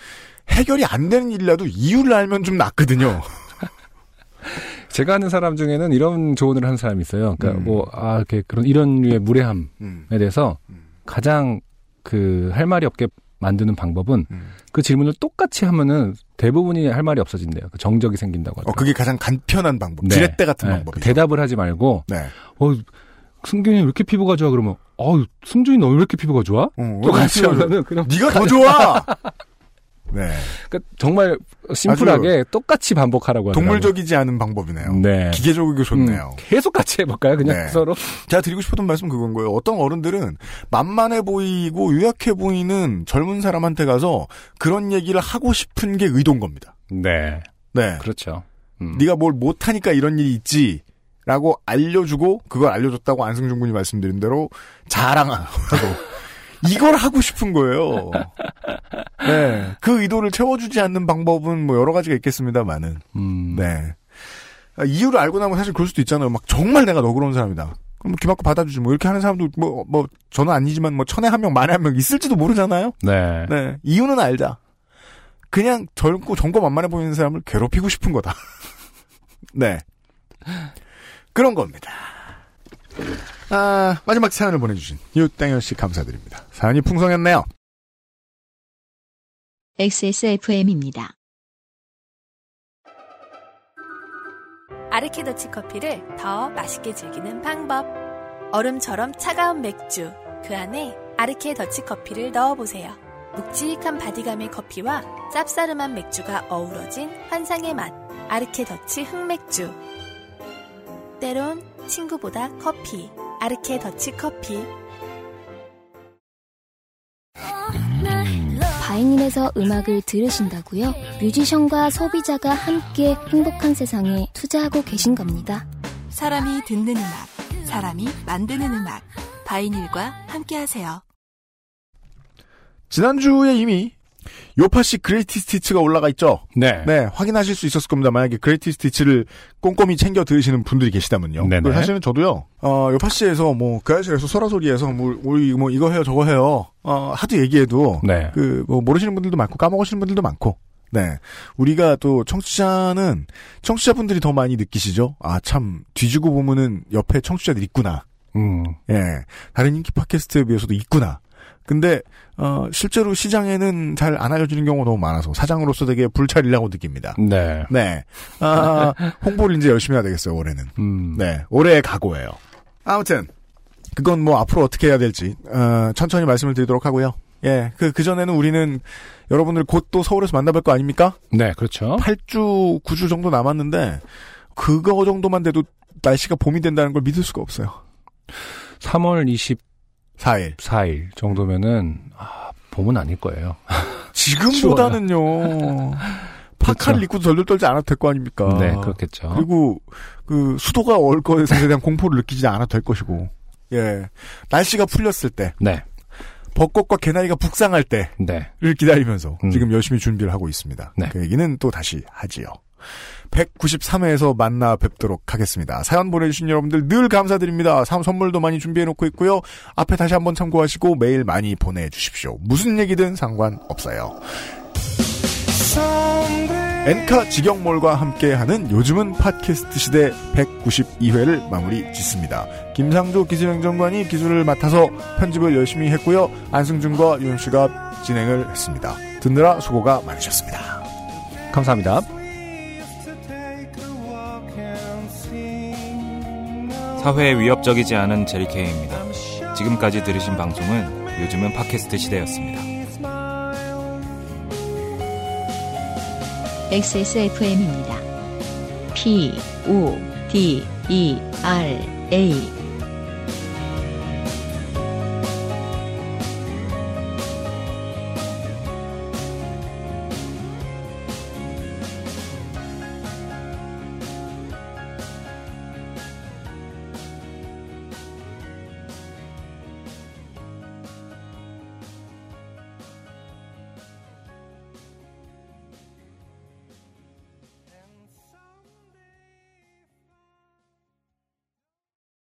해결이 안 되는 일이라도 이유를 알면 좀 낫거든요. (laughs) 제가 아는 사람 중에는 이런 조언을 하는 사람이 있어요. 그러니까 음. 뭐, 아, 이렇게 그런 이런 류의 무례함에 음, 대해서 음. 가장 그 할 말이 없게 만드는 방법은 음. 그 질문을 똑같이 하면은 대부분이 할 말이 없어진대요. 그 정적이 생긴다고 어, 하더라고요. 그게 가장 간편한 방법. 네. 지렛대 같은 네, 방법이죠. 대답을 하지 말고, 네. 어, 승균이 왜 이렇게 피부가 좋아? 그러면, 어, 승준이 너 왜 이렇게 피부가 좋아? 어, 똑같이 하죠? 하면은 그냥 네가 더 좋아. (laughs) 네. 그러니까 정말 심플하게 똑같이 반복하라고 하더라고요. 동물적이지 않은 방법이네요. 네. 기계적이고 좋네요. 음, 계속 같이 해볼까요? 그냥 네. 서로. 제가 드리고 싶었던 말씀 그건 거예요. 어떤 어른들은 만만해 보이고 유약해 보이는 젊은 사람한테 가서 그런 얘기를 하고 싶은 게 의도인 겁니다. 네. 네. 그렇죠. 음. 네가 뭘 못하니까 이런 일이 있지. 라고 알려주고 그걸 알려줬다고 안승준 군이 말씀드린 대로 자랑하고 (laughs) 이걸 하고 싶은 거예요. 네. 그 의도를 채워주지 않는 방법은 뭐 여러 가지가 있겠습니다만은. 음. 네. 아, 이유를 알고 나면 사실 그럴 수도 있잖아요. 막 정말 내가 너그러운 사람이다. 그럼 기막고 받아주지 뭐 이렇게 하는 사람도 뭐, 뭐 저는 아니지만 뭐 천에 한 명 만에 한 명 있을지도 모르잖아요. 네. 네. 이유는 알자. 그냥 젊고 정거 만만해 보이는 사람을 괴롭히고 싶은 거다. (laughs) 네. 그런 겁니다. 아, 마지막 사연을 보내주신 유땡현 씨 감사드립니다. 사연이 풍성했네요. XSFM입니다. 아르케더치 커피를 더 맛있게 즐기는 방법. 얼음처럼 차가운 맥주. 그 안에 아르케 더치 커피를 넣어보세요. 묵직한 바디감의 커피와 쌉싸름한 맥주가 어우러진 환상의 맛. 아르케 더치 흑맥주. 때론 친구보다 커피. 아르케 더치 커피. 바이닐에서 음악을 들으신다고요? 뮤지션과 소비자가 함께 행복한 세상에 투자하고 계신 겁니다. 사람이 듣는 음악, 사람이 만드는 음악. 바이닐과 함께하세요. 지난주에 이미 요파시 Greatest Hits가 올라가 있죠. 네. 네, 확인하실 수 있었을 겁니다. 만약에 Greatest Hits를 꼼꼼히 챙겨 들으시는 분들이 계시다면요. 네네. 그리고 사실은 저도요, 어, 요파시에서 뭐, 그알싫에서 소라소리에서 뭐, 우리 뭐, 이거 해요, 저거 해요. 어, 하도 얘기해도, 네. 그, 뭐, 모르시는 분들도 많고, 까먹으시는 분들도 많고, 네. 우리가 또, 청취자는, 청취자분들이 더 많이 느끼시죠? 아, 참, 뒤지고 보면은 옆에 청취자들이 있구나. 음. 예. 다른 인기 팟캐스트에 비해서도 있구나. 근데 어 실제로 시장에는 잘 안 알려주는 경우가 너무 많아서 사장으로서 되게 불찰이라고 느낍니다. 네. 네. 아, 홍보를 이제 열심히 해야 되겠어요, 올해는. 음. 네. 올해의 각오예요. 아무튼 그건 뭐 앞으로 어떻게 해야 될지 어, 천천히 말씀을 드리도록 하고요. 예. 그 그전에는 우리는 여러분들 곧또 서울에서 만나뵐 거 아닙니까? 네, 그렇죠. 8주, 9주 정도 남았는데 그거 정도만 돼도 날씨가 봄이 된다는 걸 믿을 수가 없어요. 3월 24일 4일. 정도면은 아, 봄은 아닐 거예요. (laughs) 지금보다는요. 파카를 그렇죠. 입고 덜덜 떨지 않아도 될 거 아닙니까? 네, 그렇겠죠. 그리고 그 수도가 올 것에 대한 (laughs) 공포를 느끼지 않아도 될 것이고. 예. 날씨가 풀렸을 때, 네. 벚꽃과 개나리가 북상할 때를 네. 기다리면서 음. 지금 열심히 준비를 하고 있습니다. 네. 그 얘기는 또 다시 하지요. 193회에서 만나 뵙도록 하겠습니다. 사연 보내주신 여러분들 늘 감사드립니다. 사- 선물도 많이 준비해놓고 있고요. 앞에 다시 한번 참고하시고 메일 많이 보내주십시오. 무슨 얘기든 상관없어요. 엔카 직영몰과 함께하는 요즘은 팟캐스트 시대 192회를 마무리 짓습니다. 김상조 기술행정관이 기술을 맡아서 편집을 열심히 했고요. 안승준과 유현 씨가 진행을 했습니다. 듣느라 수고가 많으셨습니다. 감사합니다. 사회에 위협적이지 않은 제리케이입니다. 지금까지 들으신 방송은 요즘은 팟캐스트 시대였습니다. XSFM입니다. P, O, D, E, R, A.